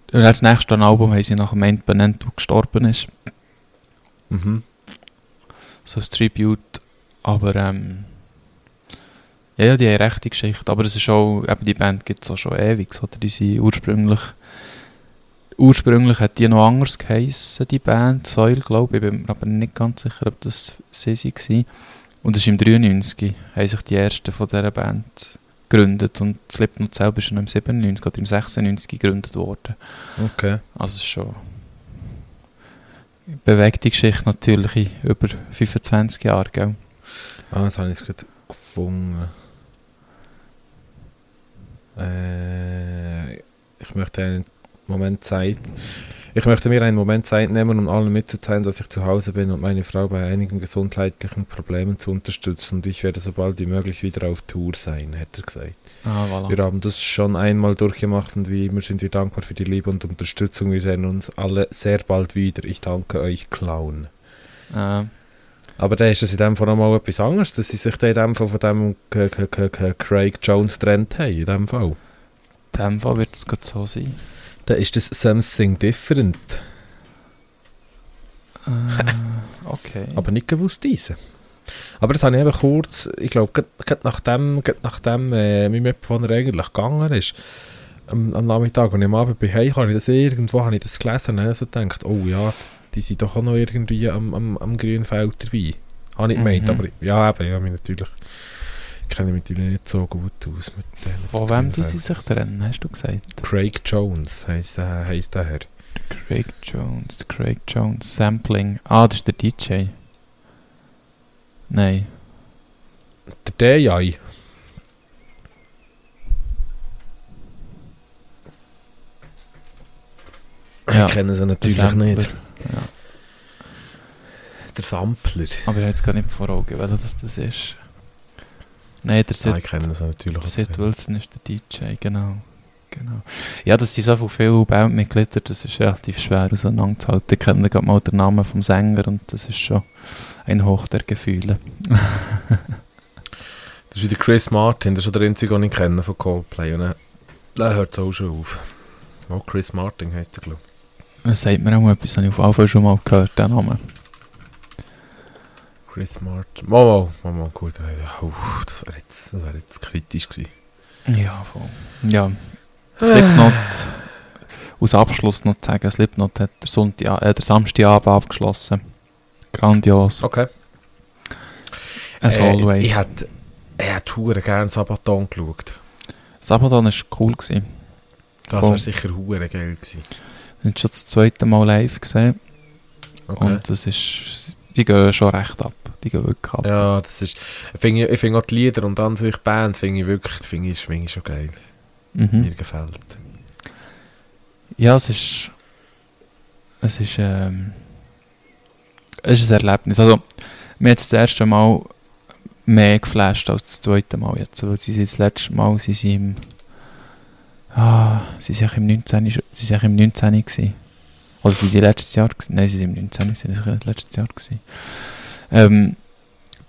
das nächste Album haben sie nach dem Ende benannt, der gestorben ist. Mhm. so ein Tribute. Aber ähm, ja, ja, die haben eine rechte Geschichte. Aber es ist auch, eben die Band gibt es auch schon ewig. Oder? Die sind ursprünglich, ursprünglich hat die noch anders geheissen, die Band. Soil, glaube ich. Ich bin mir aber nicht ganz sicher, ob das sie waren. Und es ist im 93 haben sich die ersten von dieser Band gegründet. Und Slipknot selber ist schon im 97 oder im 96 gegründet worden. Okay. Also es ist schon bewegte Geschichte natürlich in über 25 Jahre, gell? Ah, jetzt habe ich es gerade gefunden. Äh, ich möchte einen Moment Zeit. Ich möchte mir einen Moment Zeit nehmen, um allen mitzuteilen, dass ich zu Hause bin und meine Frau bei einigen gesundheitlichen Problemen zu unterstützen. Und ich werde so bald wie möglich wieder auf Tour sein, hat er gesagt. Ah, voilà. Wir haben das schon einmal durchgemacht und wie immer sind wir dankbar für die Liebe und Unterstützung. Wir sehen uns alle sehr bald wieder. Ich danke euch, Clown. Äh, Aber dann ist es in dem Fall nochmal etwas anderes, dass sie sich dann in dem Fall von dem Craig Jones getrennt haben, in dem Fall. in dem Fall wird es gerade so sein. Dann ist das something different. Äh, okay. Aber nicht gewusst diese. Aber das habe ich eben kurz, ich glaube, gerade nachdem, gerade nachdem äh, mein Mitbewohner eigentlich gegangen ist, am, am Nachmittag, und ich am Abend bin heim, habe ich das irgendwo habe ich das gelesen und habe so gedacht, oh ja, die sind doch auch noch irgendwie am, am, am grünen Feld dabei. Habe ich gemeint, Mhm. aber ja, eben, ja, mich natürlich, ich kenne mich natürlich nicht so gut aus mit dem. Von wem die sie sich trennen, hast du gesagt? Craig Jones heisst der, heisst der Herr. Craig Jones, der Craig Jones Sampling. Ah, das ist der DJ. Nein. Der DJ. Ja, ich kenne sie natürlich nicht. Ja. Der Sampler. Aber ich habe jetzt gar nicht vor Augen, welcher das, das ist. Nein, der Ah, Sid, ich kenne sie natürlich der auch Sid. Wilson ist der DJ, genau. genau. Ja, das sind so viele Bandmitglieder, das ist relativ schwer auseinanderzuhalten. Ich kenne gerade mal den Namen vom Sänger und das ist schon ein Hoch der Gefühle. Das ist der Chris Martin, das ist der einzige, den ich kenne von Coldplay. Und dann hört es auch schon auf. Oh, Chris Martin heisst er, glaube Das sagt mir auch etwas, habe ich auf jeden Fall schon mal gehört, den Namen. Chris Martin. Mal, mal, gut. Ja, uh, das wäre jetzt, das wär jetzt kritisch gewesen. Ja, voll. Ja, Slipknot, aus Abschluss noch zu sagen, Slipknot hat der, Sonntag, äh, der Samstagabend abgeschlossen. Grandios, Okay. as Äh, always. Ich hätte ich hure gerne Sabaton geschaut. Sabaton war cool. Gewesen. Das wäre sicher hure geil gewesen. Ich habe schon das zweite Mal live gesehen Okay. und das ist, die gehen schon recht ab. Die gehen wirklich ab. ja, das ist... Ich finde ich finde auch die Lieder und an sich Band finde ich wirklich finde ich, finde ich schon geil. Mir Mhm. gefällt. Ja, es ist, es ist, ähm, es ist ein Erlebnis. Also, mir hat das erste Mal mehr geflasht als das zweite Mal jetzt. Weil sie sind das letzte Mal, sie sind im, ah, sie sind eigentlich im 19, schon- sie sind im 19 gewesen. Oder sie sind letztes Jahr gewesen. Nein, sie sind im 19, sie sind letztes Jahr gewesen. Ähm,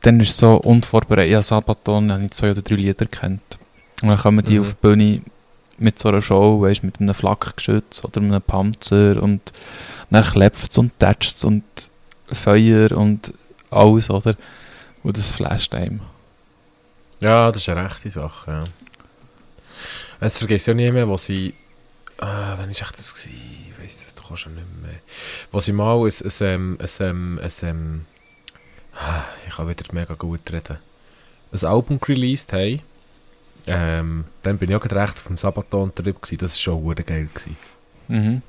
dann ist es so unvorbereitet, ja, Sabaton, habe ich zwei oder drei Lieder kennt. Und dann kommen die Mhm. auf die Bühne mit so einer Show, weißt, mit einem Flakgeschütz oder einem Panzer und dann klepft es und tätscht es und Feuer und alles, oder? Und das flasht einem. Ja, das ist eine rechte Sache, ja. Es vergisst ja mehr, wo sie... Ah, wann war echt das? Gewesen? Ich weiss das doch schon nicht mehr. Wo sie mal ein... ein, ähm, ein, ähm, ein, ähm, ah, ich kann wieder mega gut reden. Ein Album released haben. Ähm, dann bin ich auch gerade recht auf dem Sabaton-Trip. Das war schon geil. Gewesen. Mhm.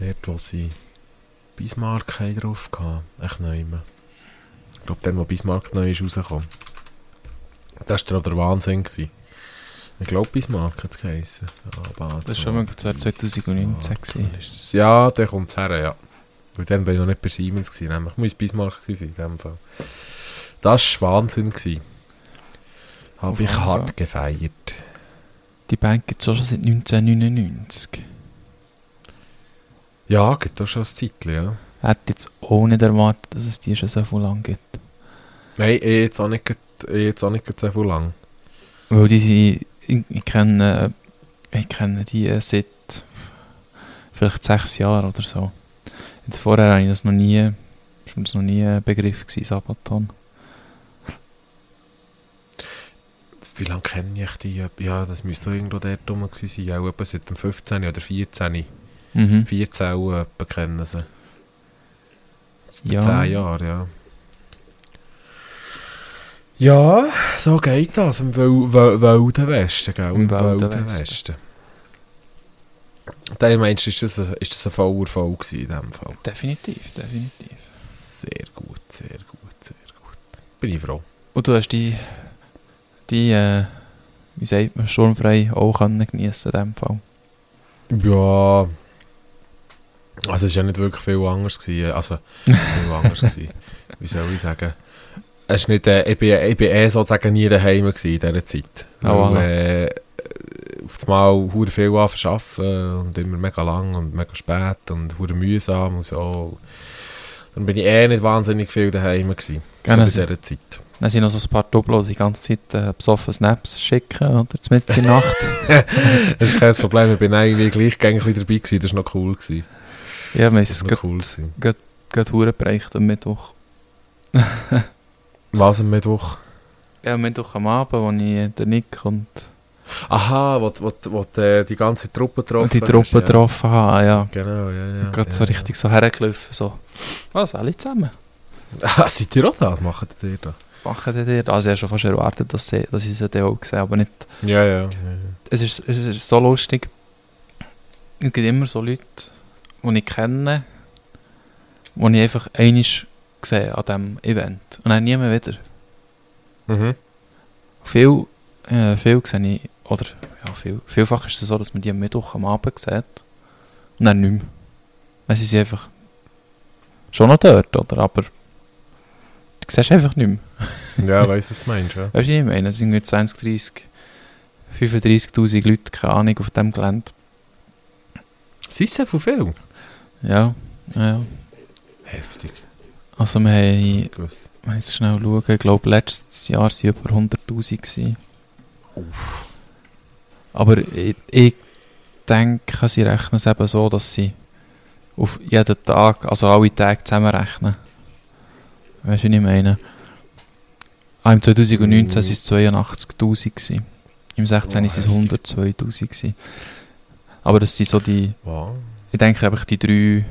Dort, wo sie Bismarck drauf hatten. Echt neu. Ich glaube, dann, wo Bismarck neu ist rausgekommen. Das war der Wahnsinn. Gewesen. Ich glaube, Bismarck hat es geheissen. Aber Das ist schon mal 2019 gewesen. ist das- Ja, der kommt her, ja. Weil dann war ich noch nicht bei Siemens. Gewesen, nämlich muss Bismarck sein, in dem Fall. Das war Wahnsinn. Gewesen. Habe ich hart gefeiert. Die Band gibt es schon seit 1999. Ja, gibt auch schon ein Titel, ja. Hätte jetzt auch nicht erwartet, dass es die schon so viel lang gibt. Nein, ich jetzt auch nicht, jetzt auch nicht so viel lang. Weil die sind, ich, ich kenne, ich kenne die äh, seit vielleicht sechs Jahren oder so. Jetzt vorher habe ich das noch nie, ist mir das noch nie ein Begriff gewesen, Sabaton. Wie lange kenne ich die? Ja, das müsste irgendwo dort rum gewesen sein. Auch etwa seit dem 15. oder 14. Mhm. 14 auch etwa kennen sie. Seit Ja. 10 Jahren, ja. Ja, so geht das im Wil Wil Wilden Westen, gell? Im Wilden Westen. Da meinst du, ist das ein, ist das ein voller gewesen in dem Fall? Definitiv, definitiv. Sehr gut, sehr gut, sehr gut. Bin ich froh. Und du hast die, die, äh, wie sagt man, sturmfrei auch können geniessen in dem Fall. Ja. Also es war ja nicht wirklich viel anders. Gewesen. Also, viel anders gewesen. Wie soll ich sagen? Es ist nicht, äh, ich, bin, ich bin eh sozusagen nie daheim gewesen in dieser Zeit. Ah, Weil, äh, auf einmal hure viel an verschaffen und immer mega lang und mega spät und hure mühsam und so. Dann bin ich eh nicht wahnsinnig viel daheim gewesen. In dieser Zeit. Dann sind noch so ein paar Dublos die ganze Zeit äh, besoffen Snaps schicken, oder? Zumindest in der Nacht. Das ist kein Problem, ich bin eigentlich gleichgängig dabei gewesen. Das war noch cool. Gewesen. ja, haben Das es Gewesen. gerade hure bereicht am Mittwoch. Was am Mittwoch? Ja, am Mittwoch am Abend, wo ich äh, der Nick und Aha, wo, wo, wo die, die ganze Truppe getroffen die Truppe ja. getroffen habe, ja. Genau, ja, ja. Gerade ja, so richtig so hergelaufen, so. Was, alle zusammen? Ja. Ah, seid ihr auch da? Was macht ihr da? Was machen die dir? Also ich habe schon fast erwartet, dass, sie, dass ich sie dann auch sehe, aber nicht... Ja, ja. ja, Es ist, es ist so lustig. Es gibt immer so Leute, die ich kenne, die ich einfach einmal sehe an diesem Event. Und dann nie mehr wieder. Mhm. Viel, äh, viel sehe ich, oder ja, viel, vielfach ist es so, dass man die am Mittwoch am Abend sieht und dann nicht mehr. Dann sind sie einfach schon noch dort, oder? Aber du siehst einfach nicht mehr. Ja, weiss, was du meinst, ja. Weißt du, ich meine? Es sind irgendwie 20, 30, 35'000 Leute, keine Ahnung, auf dem Gelände. Sind sie von viel? Ja, ja. Heftig. Also wir haben, wenn ich schnell schaue, ich glaube letztes Jahr waren über 100'000 gewesen. Aber ich, ich denke, sie rechnen es eben so, dass sie auf jeden Tag, also alle Tage zusammenrechnen. Weißt du, was ich meine? Ah, im 2019 Mm. waren es 82'000 gewesen. Im 16 Oh, waren es heftig. 102'000 gewesen. Aber das sind so die, Wow. ich denke einfach die drei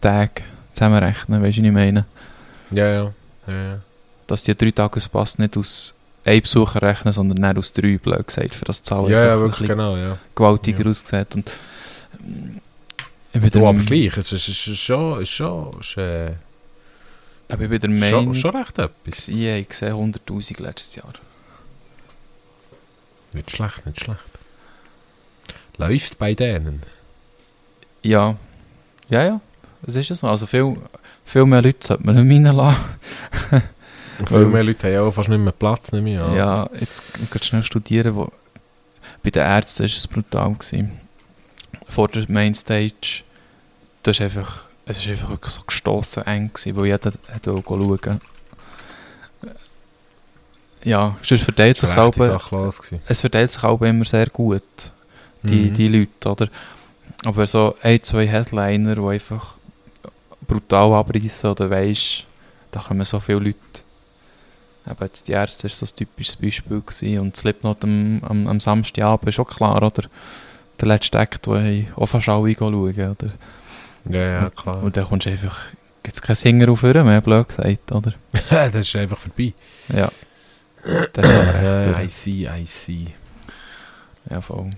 Tage zusammenrechnen, weißt du, was ich meine? Ja, ja. ja, ja. dass die drei Tagespass nicht aus einem Besucher rechnen, sondern nicht aus drei, blöd gesagt, für das die Zahl Ja, ja, wirklich, genau, ja. gewaltiger Ja. aussieht. Und, ähm, ich bin aber gleich, es ist, schon, ist schon, ist, äh, aber ich bin der schon, Meinung, schon recht etwas. ich habe gesehen 100'000 letztes Jahr. Nicht schlecht, nicht schlecht. Läuft bei denen? Ja, ja, ja, das ist ja so. Also viel, viel mehr Leute sollte man nicht mehr reinlassen. Viel mehr Leute haben ja auch fast nicht mehr Platz, ich an. Ja, jetzt kannst schnell studieren. Wo, bei den Ärzten war es brutal. Gewesen. Vor der Mainstage, das ist einfach, es ist einfach wirklich so gestossen eng gewesen, weil jeder hat schauen. Ja, sonst verteilt sich war selber, es verteilt sich auch immer sehr gut, die, Mhm. die Leute, oder? Aber so ein, zwei Headliner, die einfach brutal abreißen, oder weisst, da kommen so viele Leute. Aber jetzt die Ärzte war so ein typisches Beispiel. Gewesen. Und Slipknot am, am, am Samstagabend ist schon klar, oder? Der letzte Act, wo ich auch fast alle schauen, oder? Ja, ja, klar. Und dann kommst du einfach, gibt es keinen Singer auf mehr, blöd gesagt, oder? das ist einfach vorbei. Ja. Das ist echt Ja, durch. I see, I see. Ja, voll.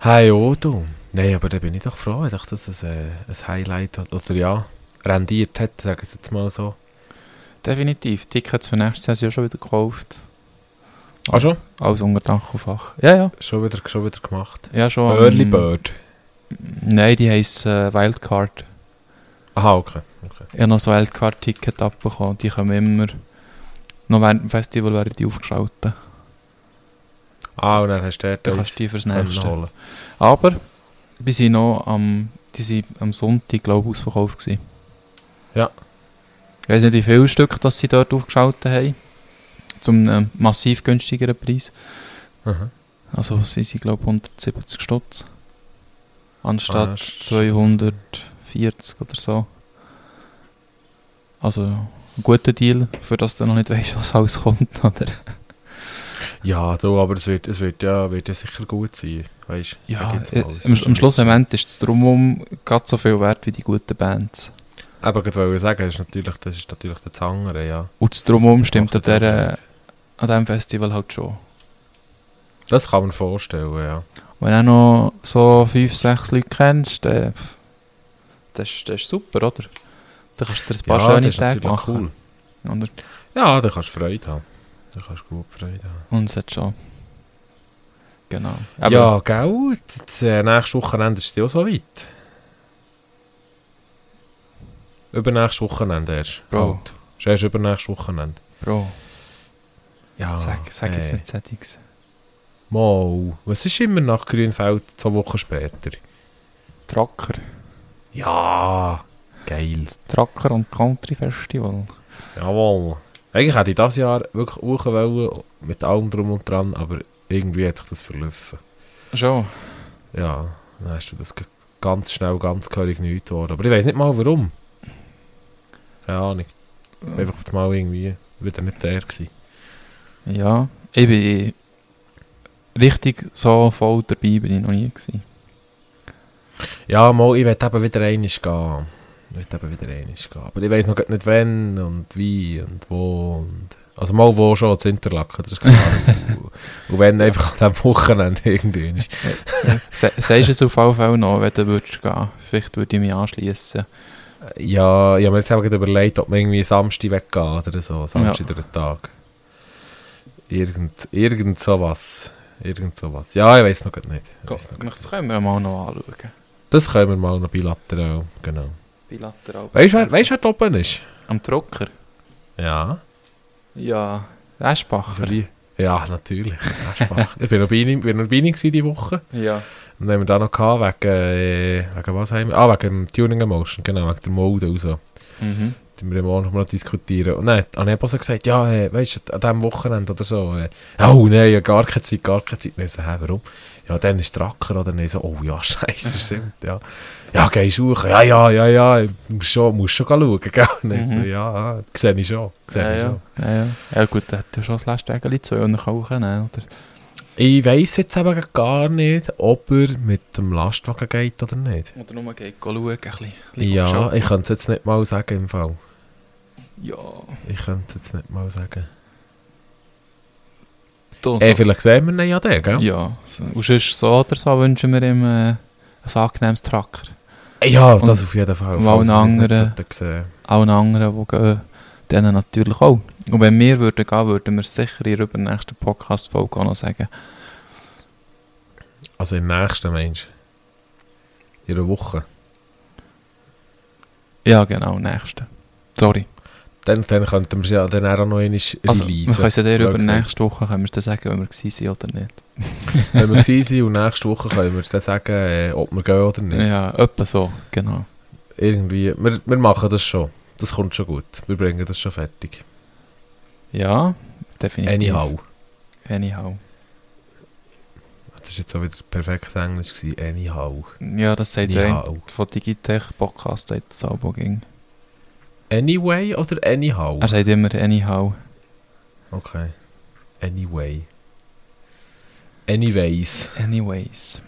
Hey, du. Nein, aber da bin ich doch froh, dass das ein, äh, ein Highlight hat, oder ja, rendiert hat, sagen es jetzt mal so. Definitiv. Tickets für nächstes Jahr sind ja schon wieder gekauft. Ah, schon? Alles unter Dach und Fach. Ja, ja. Schon wieder, schon wieder gemacht. Ja, schon. Early ähm, Bird. Nein, die heisst äh, Wildcard. Aha, okay. okay. Ich habe noch so Wildcard-Ticket abbekommen. Die kommen immer. Noch während dem Festival werden die aufgeschaltet. Ah, und dann hast du dort Dann kannst du die fürs nächste. holen. Aber die sind noch am, die sind am Sonntag, glaube ich, ausverkauft gewesen. Ja. Ich weiß nicht, wie viele Stück das sie dort aufgeschaltet haben. Zum ähm, massiv günstigeren Preis. Aha. Also sie sind, glaube ich, 170 Stutz. Anstatt Ah, das ist- 240 oder so. Also ein guter Deal, für das du noch nicht weißt, was alles kommt, oder? Ja, du, aber es wird, es wird, ja, wird ja sicher gut sein. Weißt Ja, äh. Es am, ist am ist das Drumherum gerade so viel wert wie die guten Bands. Aber ich wollte sagen, das ist natürlich, das ist natürlich der Zangere, ja. Und das Drumherum stimmt an, der, an diesem Festival halt schon. Das kann man vorstellen, ja. Wenn du auch noch so 5, 6 Leute kennst, dann das, ist- das ist super, oder? Dann kannst du dir ein paar ja, schöne das ist Tage machen. cool. Oder? Ja, da kannst du Freude haben. Da kannst du gut Freude haben. Und es hat schon. Genau. ja, gell? Das, äh, nächstes Wochenende ist es ja auch so weit. Übernächstes Wochenende erst. Bro. Halt. Ist erst übernächstes Wochenende. Bro, Ja. sag, sag jetzt äh, nicht Settings. Mal. Was ist immer nach Grünfeld zwei Wochen später? Tracker. Ja. Geil. Tracker und Country Festival. Jawohl. Eigentlich hätte ich das Jahr wirklich auch wollen, mit allem drum und dran, aber irgendwie hat sich das verlaufen. Schon. Ja, dann hast du das ganz schnell, ganz gehörig nichts geworden. Aber ich weiß nicht mal warum. Keine Ahnung. Einfach auf einmal irgendwie wieder nicht der gewesen. Ja, ich bin richtig so voll dabei bin ich noch nie gewesen. Ja, mal, ich will eben wieder einmal gehen. Ich eben wieder einmal gehen. Aber ich weiss noch nicht wann und wie und wo. Und also mal wo schon, zu Interlaken, das ist klar. und, und wenn einfach an diesem Wochenende irgendwie. Sagst du es auf jeden Fall noch, wenn du würdest gehen? Vielleicht würde ich mich anschließen. Ja, ich habe mir jetzt eben überlegt, ob man irgendwie Samstag weggehen oder so. Samstag durch den Tag. Irgend, irgend sowas. Irgend sowas. Ja, ich weiß noch nicht. Ich weiss noch Das können wir mal noch anschauen. Das können wir mal noch bilateral, genau. Bilateral. Weißt du, wer, da oben ist? Am Drucker? Ja. Ja. Eschbacher. Also Ja, natürlich. Aschbach. ich bin noch bei ihm, diese Woche. Ja. Und dann haben wir da noch gehabt, wegen, äh, wegen was haben wir? Ah, wegen dem Tuning Emotion, genau, wegen der Mode und so. Mhm. Da wir morgen noch mal diskutieren. Und dann ich eben so gesagt, ja, äh, weißt du, an diesem Wochenende oder so, äh, oh nein, ja, gar keine Zeit, gar keine Zeit. Und ich so, hä, warum? Ja, dann ist der Acker, oder? Ich so, oh ja, scheiße, stimmt, ja. Ja, geh suchen. Ja, ja, ja, ja, musst schon, musst schon schauen, gell? Und ich so, Mhm. ja, ja, sehe ich schon, sehe Ja, ich ja. schon. Ja, ja. ja gut, der hat ja schon das Egeli zu und auch können, oder? Ich weiss jetzt eben gar nicht, ob er mit dem Lastwagen geht oder nicht. Oder nur geht schauen, ein bisschen. Ja, ich könnte es jetzt nicht mal sagen im Fall. Ja. Ich könnte es jetzt nicht mal sagen. Du, Eh, vielleicht sehen wir ihn ja den, gell? Ja, so, und sonst so oder so wünschen wir ihm äh, ein angenehmes Tracker. Ja, Und das auf jeden Fall. und allen anderen-. Allen anderen, die gehen, denen natürlich auch. Und wenn wir würden gehen, würden wir sicher in der nächsten Podcast-Folge auch noch sagen. Also im nächsten Mensch. In einer Woche. Ja, genau, nächste. Sorry. Dann, dann könnten wir es ja dann auch noch einmal releasen. Also, wir können es ja dann über nächste Woche können wir dann sagen, wenn wir gewesen sind oder nicht. Wenn wir gewesen sind und nächste Woche können wir es dann sagen, ob wir gehen oder nicht. Ja, etwa so, genau. Irgendwie, wir, wir machen das schon. Das kommt schon gut. Wir bringen das schon fertig. Ja, definitiv. Anyhow. Anyhow. Das war jetzt auch wieder perfekt Englisch. Gewesen. Anyhow. Ja, das sagt der Anyhow. von Digitech Podcast, sagt das Album ging. Anyway oder anyhow? Er sagt immer anyhow. Okay. Anyway. Anyways. Anyways.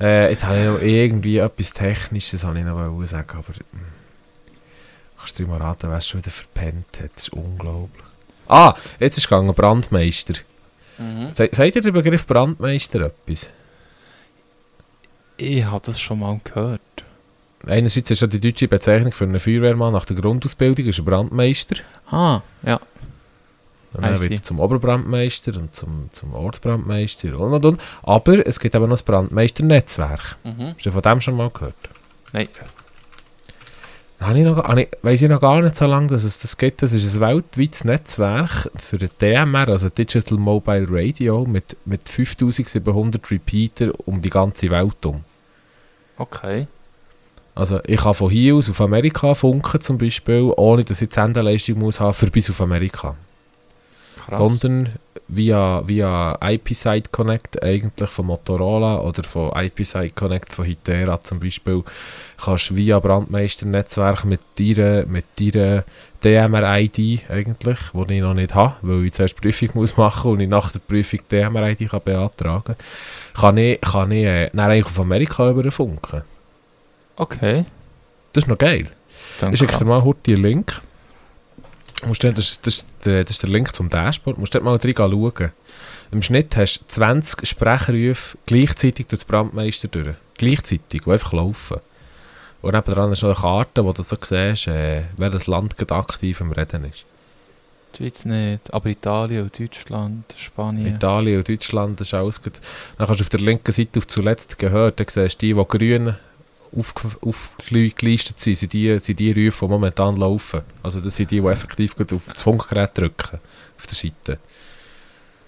Äh, jetzt habe ich noch irgendwie etwas Technisches habe ich noch sagen, aber hm, kannst du dir mal raten, wer es schon wieder verpennt hat? Das ist unglaublich. Ah, jetzt ist gegangen Brandmeister. Mhm. Se sagt ihr den Begriff Brandmeister etwas? Ich habe das schon mal gehört. Einerseits ist ja die deutsche Bezeichnung für einen Feuerwehrmann nach der Grundausbildung ist ein Brandmeister. Ah, ja. Und dann wird zum Oberbrandmeister und zum, zum Ortsbrandmeister und und und. Aber es gibt aber noch das Brandmeisternetzwerk. Mhm. Hast du von dem schon mal gehört? Nein. Habe ich noch, habe ich, weiss ich noch gar nicht so lange, dass es das gibt. Das ist ein weltweites Netzwerk für den DMR, also Digital Mobile Radio, mit, mit 5700 Repeater um die ganze Welt um. Okay. Also ich kann von hier aus auf Amerika funken zum Beispiel, ohne dass ich die Sendeleistung muss haben für bis auf Amerika. Krass. Sondern via, via IP-Site Connect eigentlich von Motorola oder von IP-Site Connect von Hitera zum Beispiel kannst du via Brandmeister-Netzwerk mit deiner, mit deiner DMR-ID eigentlich, die ich noch nicht habe, weil ich zuerst Prüfung muss machen und ich nach der Prüfung DMR-ID kann beantragen kann, ich, kann ich äh, dann eigentlich auf Amerika überfunken. Okay. Das ist noch geil. Ich schicke dir mal heute einen Link. Du Musst dann, das, das, das ist der Link zum Dashboard. Du musst dort mal drin schauen. Im Schnitt hast du 20 Sprecherrufe gleichzeitig durch das Brandmeister durch. Gleichzeitig, die einfach laufen. Und nebenan ist noch eine Karte, wo du so siehst, äh, wer das Land gerade aktiv am Reden ist. Die Schweiz nicht, aber Italien und Deutschland, Spanien. Italien und Deutschland ist alles gut. Dann kannst du auf der linken Seite auf zuletzt gehört, dann siehst du die, die grün aufge- aufgelistet sind, sind die, sind die Rufe, die momentan laufen. Also das sind die, die effektiv gerade auf das Funkgerät drücken, auf der Seite.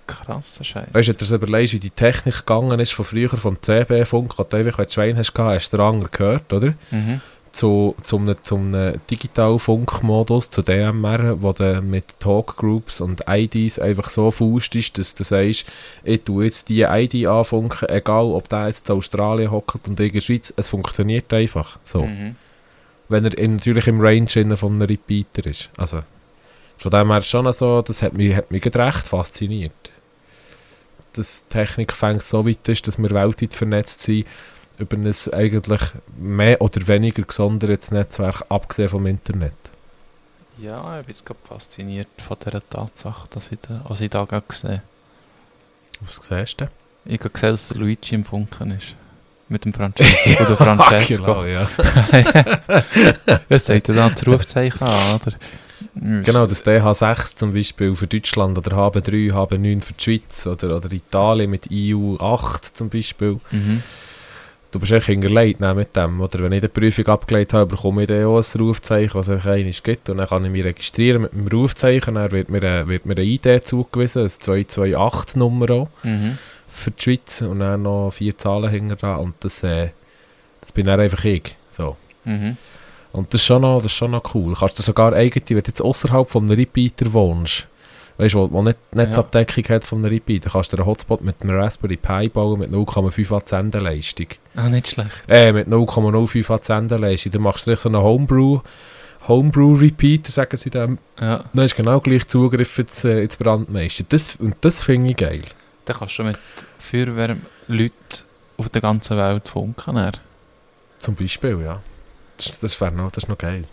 Krasser Scheiß. Weißt du, wenn du dir überlegst, wie die Technik gegangen ist von früher vom CB-Funk, wo du einfach, wenn du Schwein hast, hast du den anderen gehört, oder? Mhm. Zu, zu einem, zu einem Digitalfunkmodus, zu DMR, wo du mit Talkgroups und IDs einfach so faustest, dass du sagst, ich tue jetzt die ID anfunken, egal ob der jetzt in Australien hockt und ich in der Schweiz, es funktioniert einfach so. Mhm. Wenn er in, natürlich im Range von einem Repeater ist. Also, von dem her schon so, das hat mich, hat mich recht fasziniert. dass die Technik fängt so weit ist, dass wir weltweit vernetzt sind, über ein eigentlich mehr oder weniger gesondertes Netzwerk, abgesehen vom Internet. Ja, ich bin jetzt gerade fasziniert von dieser Tatsache, dass ich da, was ich da gerade gesehen Was siehst du? Ich habe gesehen, dass Luigi im Funken ist. Mit dem Francesco. oder Francesco. genau, ja. Das sagt ja dann das Rufzeichen an, oder? Genau, das DH6 zum Beispiel für Deutschland oder HB3, HB9 für die Schweiz oder, oder Italien mit EU8 zum Beispiel. Mhm. Du bist echt hinterlegt mit dem. Oder wenn ich die Prüfung abgelegt habe, bekomme ich dann auch ein Rufzeichen, was es eines gibt. Und dann kann ich mich registrieren mit dem Rufzeichen. Dann wird mir, eine- wird mir eine ID zugewiesen, eine 228-Nummer auch Mhm. für die Schweiz. Und dann noch vier Zahlen hinter dran. Und das, äh, das bin dann einfach ich. So. Mhm. Und das ist schon noch, das ist schon noch cool. Kannst du sogar eigentlich, wenn du jetzt außerhalb von einem Repeater wohnst, weißt du, wo, wo nicht Netzabdeckung hat von einem Repeater, kannst du einen Hotspot mit einem Raspberry Pi bauen mit 0,5 Watt Sendeleistung. Ah, nicht schlecht. Äh, mit 0,05 Watt Sendeleistung. Dann machst du dich so einen Homebrew, Homebrew Repeater, sagen sie dem. Ja, Dann hast du genau gleich Zugriff ins, äh, ins Brandmeister. Das, und das finde ich geil. dann kannst du mit Feuerwehrleuten auf der ganzen Welt funken. dann. Zum Beispiel, ja. Das, das wäre noch, das ist noch geil.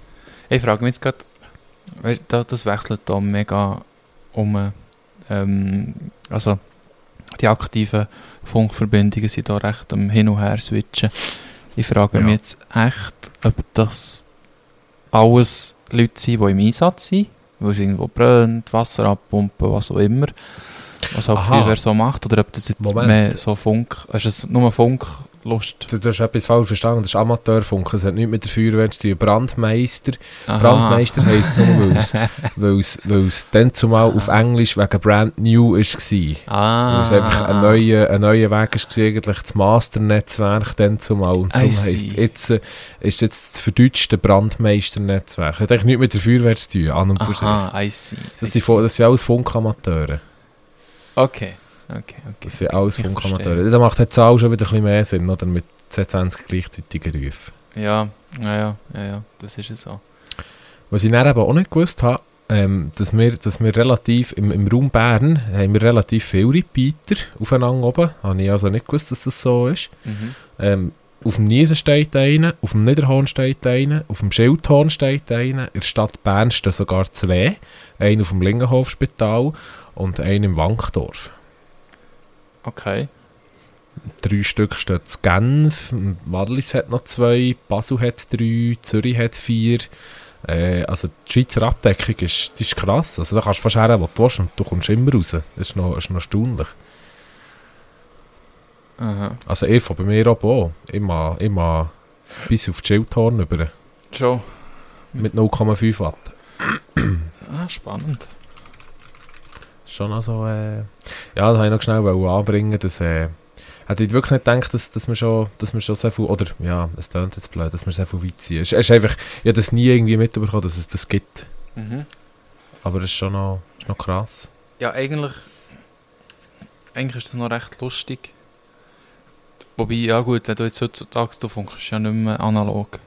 Ich frage mich jetzt gerade, das wechselt da mega um. Ähm, also, die aktiven Funkverbindungen sind da recht am Hin und Her switchen. Ich frage Ja. mich jetzt echt, ob das alles Leute sind, die im Einsatz sind, wo es irgendwo brennt, Wasser abpumpen, was auch immer. Was halt Aha. Feuerwehr so macht, oder ob das jetzt Moment. mehr so Funk, ist es nur Funklust? Du, du hast etwas falsch verstanden. Das ist Amateurfunk. Es hat nichts mit der Feuerwehr zu tun. Brandmeister Aha. Brandmeister heisst nur, weil es- es- es dann zumal auf Englisch wegen Brand New war. Ah. Weil es einfach ein neuer, ein neuer Weg war, eigentlich das Masternetzwerk dann zumal. Und darum see. heisst es jetzt, äh, ist jetzt das verdeutschte Brandmeisternetzwerk. Das hat eigentlich nichts mit der Feuerwehr zu tun, an und für sich. I see. Das I sind, vo- das sind alles Funkamateure. Okay, okay, okay. Das sind alles Ich Funkamateure. Da macht die Zahl schon wieder ein bisschen mehr Sinn, oder? Mit 20 gleichzeitigen Rufen. Ja, ja, ja, ja, ja, das ist es so. Was ich dann eben auch nicht gewusst habe, ähm, dass, wir, dass wir relativ, im, im Raum Bern, haben wir relativ viele Repeater aufeinander oben. Habe ich also nicht gewusst, dass das so ist. Mhm. Ähm, auf dem Niesen steht einer, auf dem Niederhorn steht einer, auf dem Schildhorn steht einer, in der Stadt Bern stehen sogar zwei. Einer auf dem Lingenhofspital und einer im Wankdorf. Okay. Drei Stück stehen zu Genf, Wallis hat noch zwei, Basel hat drei, Zürich hat vier. Äh, also die Schweizer Abdeckung ist, die ist krass. Also da kannst du fast her, wo du willst und du kommst immer raus. Das ist noch, ist noch erstaunlich. Aha. Also ich von bei mir oben auch. Immer, immer bis auf die Schildhorn über. Schon. Mit 0,5 Watt. Ah, spannend. Schon also, äh, ja, das habe ich noch schnell anbringen, dass, äh, hätte ich wirklich nicht gedacht, dass, dass wir schon, dass wir schon so viel, oder, ja, es klingt jetzt blöd, dass wir so viel weit sind. Es, es ist einfach, ich habe das nie irgendwie mitbekommen, dass es das gibt. Mhm. Aber es ist schon noch, ist noch krass. Ja, eigentlich. Eigentlich ist das noch recht lustig. Wobei, ja gut, wenn du jetzt heutzutage du funkst ja nicht mehr analog.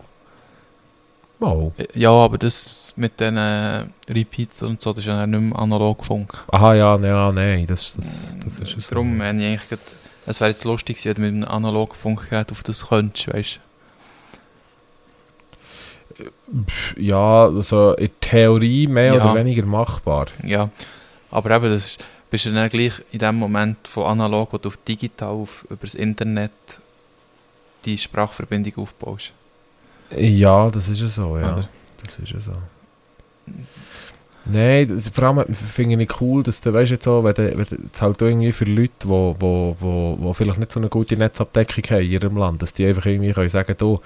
Wow. Ja, aber das mit den äh, Repeater und so, das ist ja nicht mehr analog Funk. Aha, ja, nee, ja, nein, das, das, das ist es. Darum meine ich eigentlich, grad- es wäre jetzt lustig gewesen, wenn du mit einem analog Funkgerät auf das könntest, weißt Ja, also in Theorie mehr Ja. oder weniger machbar. Ja. Aber eben, das ist, bist du dann gleich in dem Moment von analog, wo du auf digital, auf, über das Internet die Sprachverbindung aufbaust. Ja, das ist ja so, ja. Oder? Das ist ja so. Nein, das, vor allem finde ich cool, dass du, weißt jetzt so, wenn du, wenn du halt auch irgendwie für Leute, die wo, wo, wo, wo vielleicht nicht so eine gute Netzabdeckung haben in ihrem Land, dass die einfach irgendwie können sagen, du,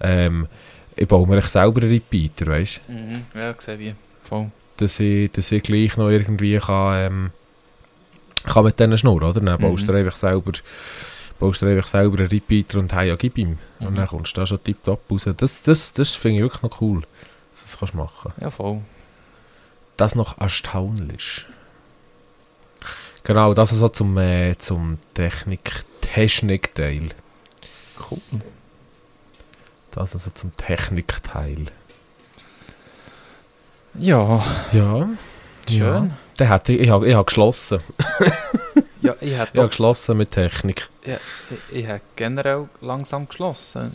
ähm, ich baue mir selber einen Repeater, weißt du? Mhm. Ja, sehe wie. Voll. Dass ich, dass ich gleich noch irgendwie kann, ähm, kann mit denen schnurren, oder? Dann baust Mhm. du einfach selber, baust du dir einfach selber einen Repeater und hey, ja, gib ihm. Und Mhm. dann kommst du da schon tipptopp raus. Das, das, das finde ich wirklich noch cool, dass du das kannst machen Ja, voll. Das noch erstaunlich. Genau, das also zum, äh, zum Technik, Technikteil. Cool. Das also zum Technikteil. Ja, Ja, schön. Ja. Der hat, ich, ich habe ich geschlossen. Ja, ich hätte Ja, geschlossen mit Technik. Ich, ich habe generell langsam geschlossen.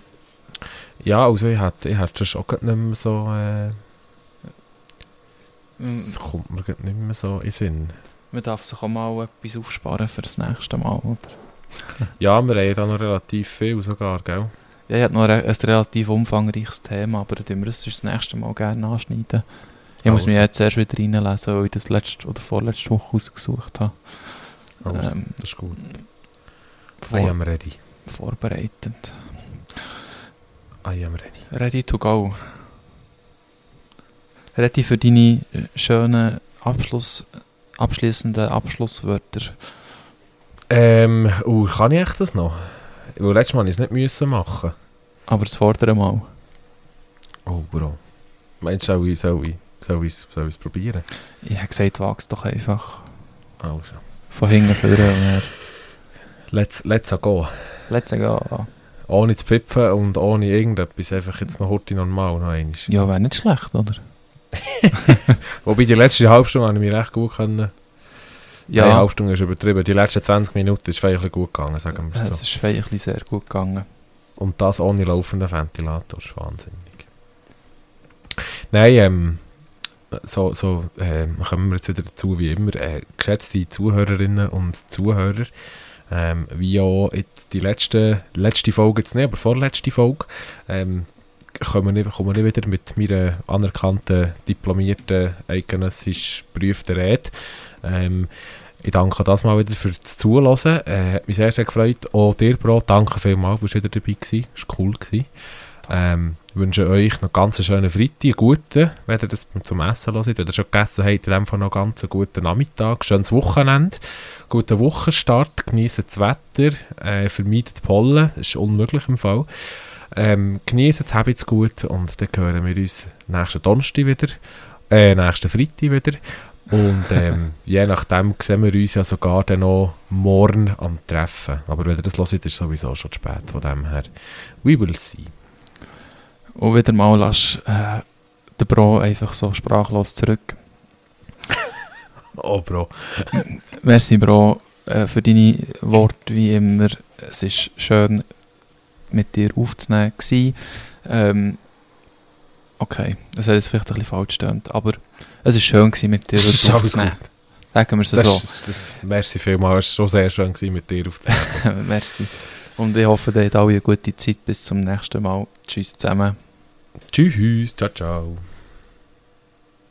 Ja, also ich hätte, ich hätte schon nicht mehr so... Äh, es kommt mir nicht mehr so in den Sinn. Man darf sich auch mal etwas aufsparen für das nächste Mal, oder? Ja, wir haben da noch relativ viel sogar, gell? Ja, ich habe noch ein, ein relativ umfangreiches Thema, aber wir das das nächste Mal gerne anschneiden. Ich muss mich Also. jetzt erst wieder reinlesen, weil ich das letzte oder vorletzte Woche ausgesucht habe. Also, Ähm, das ist gut. Vor, I am ready. vorbereitend. I am ready. Ready to go. Ready für deine äh, schönen Abschluss, abschließenden Abschlusswörter. Ähm, uh, kann ich echt das noch? Weil letztes Mal es nicht müssen machen. Aber das vordere Mal. Oh, Bro. Meinst du, soll ich, soll ich, soll ich, soll ich es probieren? Ich habe gesagt, wag's doch einfach. Also. Von hinten vorne. Let's, let's go. Let's go. Ohne zu pfeifen und ohne irgendetwas. Einfach jetzt noch heute normal noch einmal. Ja, wäre nicht schlecht, oder? Wobei die letzte halbe Stunde habe ich mich recht gut können. Ja. Die Ja, halbe Stunde ist übertrieben. Die letzten 20 Minuten ist vielleicht gut gegangen, sagen wir es es so. ist feierlich sehr gut gegangen. Und das ohne laufenden Ventilator ist wahnsinnig. Nein, ähm, so, so ähm, kommen wir jetzt wieder dazu, wie immer. Äh, geschätzte Zuhörerinnen und Zuhörer, ähm, wie auch jetzt die letzte, letzte Folge jetzt nicht, aber vorletzte Folge, ähm, kommen wir, kommen wir wieder mit meiner anerkannten, diplomierten, eidgenössisch geprüften Rede. Ähm, ich danke das mal wieder für das Zuhören. Äh, hat mich sehr, sehr gefreut. Auch dir, Bro, danke vielmals, bist wieder dabei. Es war cool. Gewesen. Ähm, wünsche euch noch ganz einen schönen Freitag, einen guten, wenn ihr das zum Essen hört. Wenn ihr schon gegessen habt, in dem Fall noch ganz einen guten Nachmittag, schönes Wochenende, guten Wochenstart, genießt das Wetter, äh, vermeidet Pollen, das ist unmöglich im Fall. Ähm, genießt es, habt es gut und dann hören wir uns nächsten Donnerstag wieder, äh, nächsten Freitag wieder. Und ähm, je nachdem sehen wir uns ja sogar dann noch morgen am Treffen. Aber wenn ihr das hört, ist es sowieso schon zu spät. Von dem her, we will see. Und wieder mal lass äh, den Bro einfach so sprachlos zurück. Oh, Bro. Merci, Bro, äh, für deine Worte, wie immer. Es ist schön, mit dir aufzunehmen. gewesen. Ähm, okay, das hat jetzt vielleicht ein bisschen falsch gestimmt, aber es ist schön gewesen, mit dir aufzunehmen. Sagen wir es so. das, merci vielmals. Es war schon sehr schön, gewesen, mit dir aufzunehmen. Merci. Und ich hoffe, ihr habt alle eine gute Zeit. Bis zum nächsten Mal. Tschüss zusammen. Tschüss. Ciao, ciao.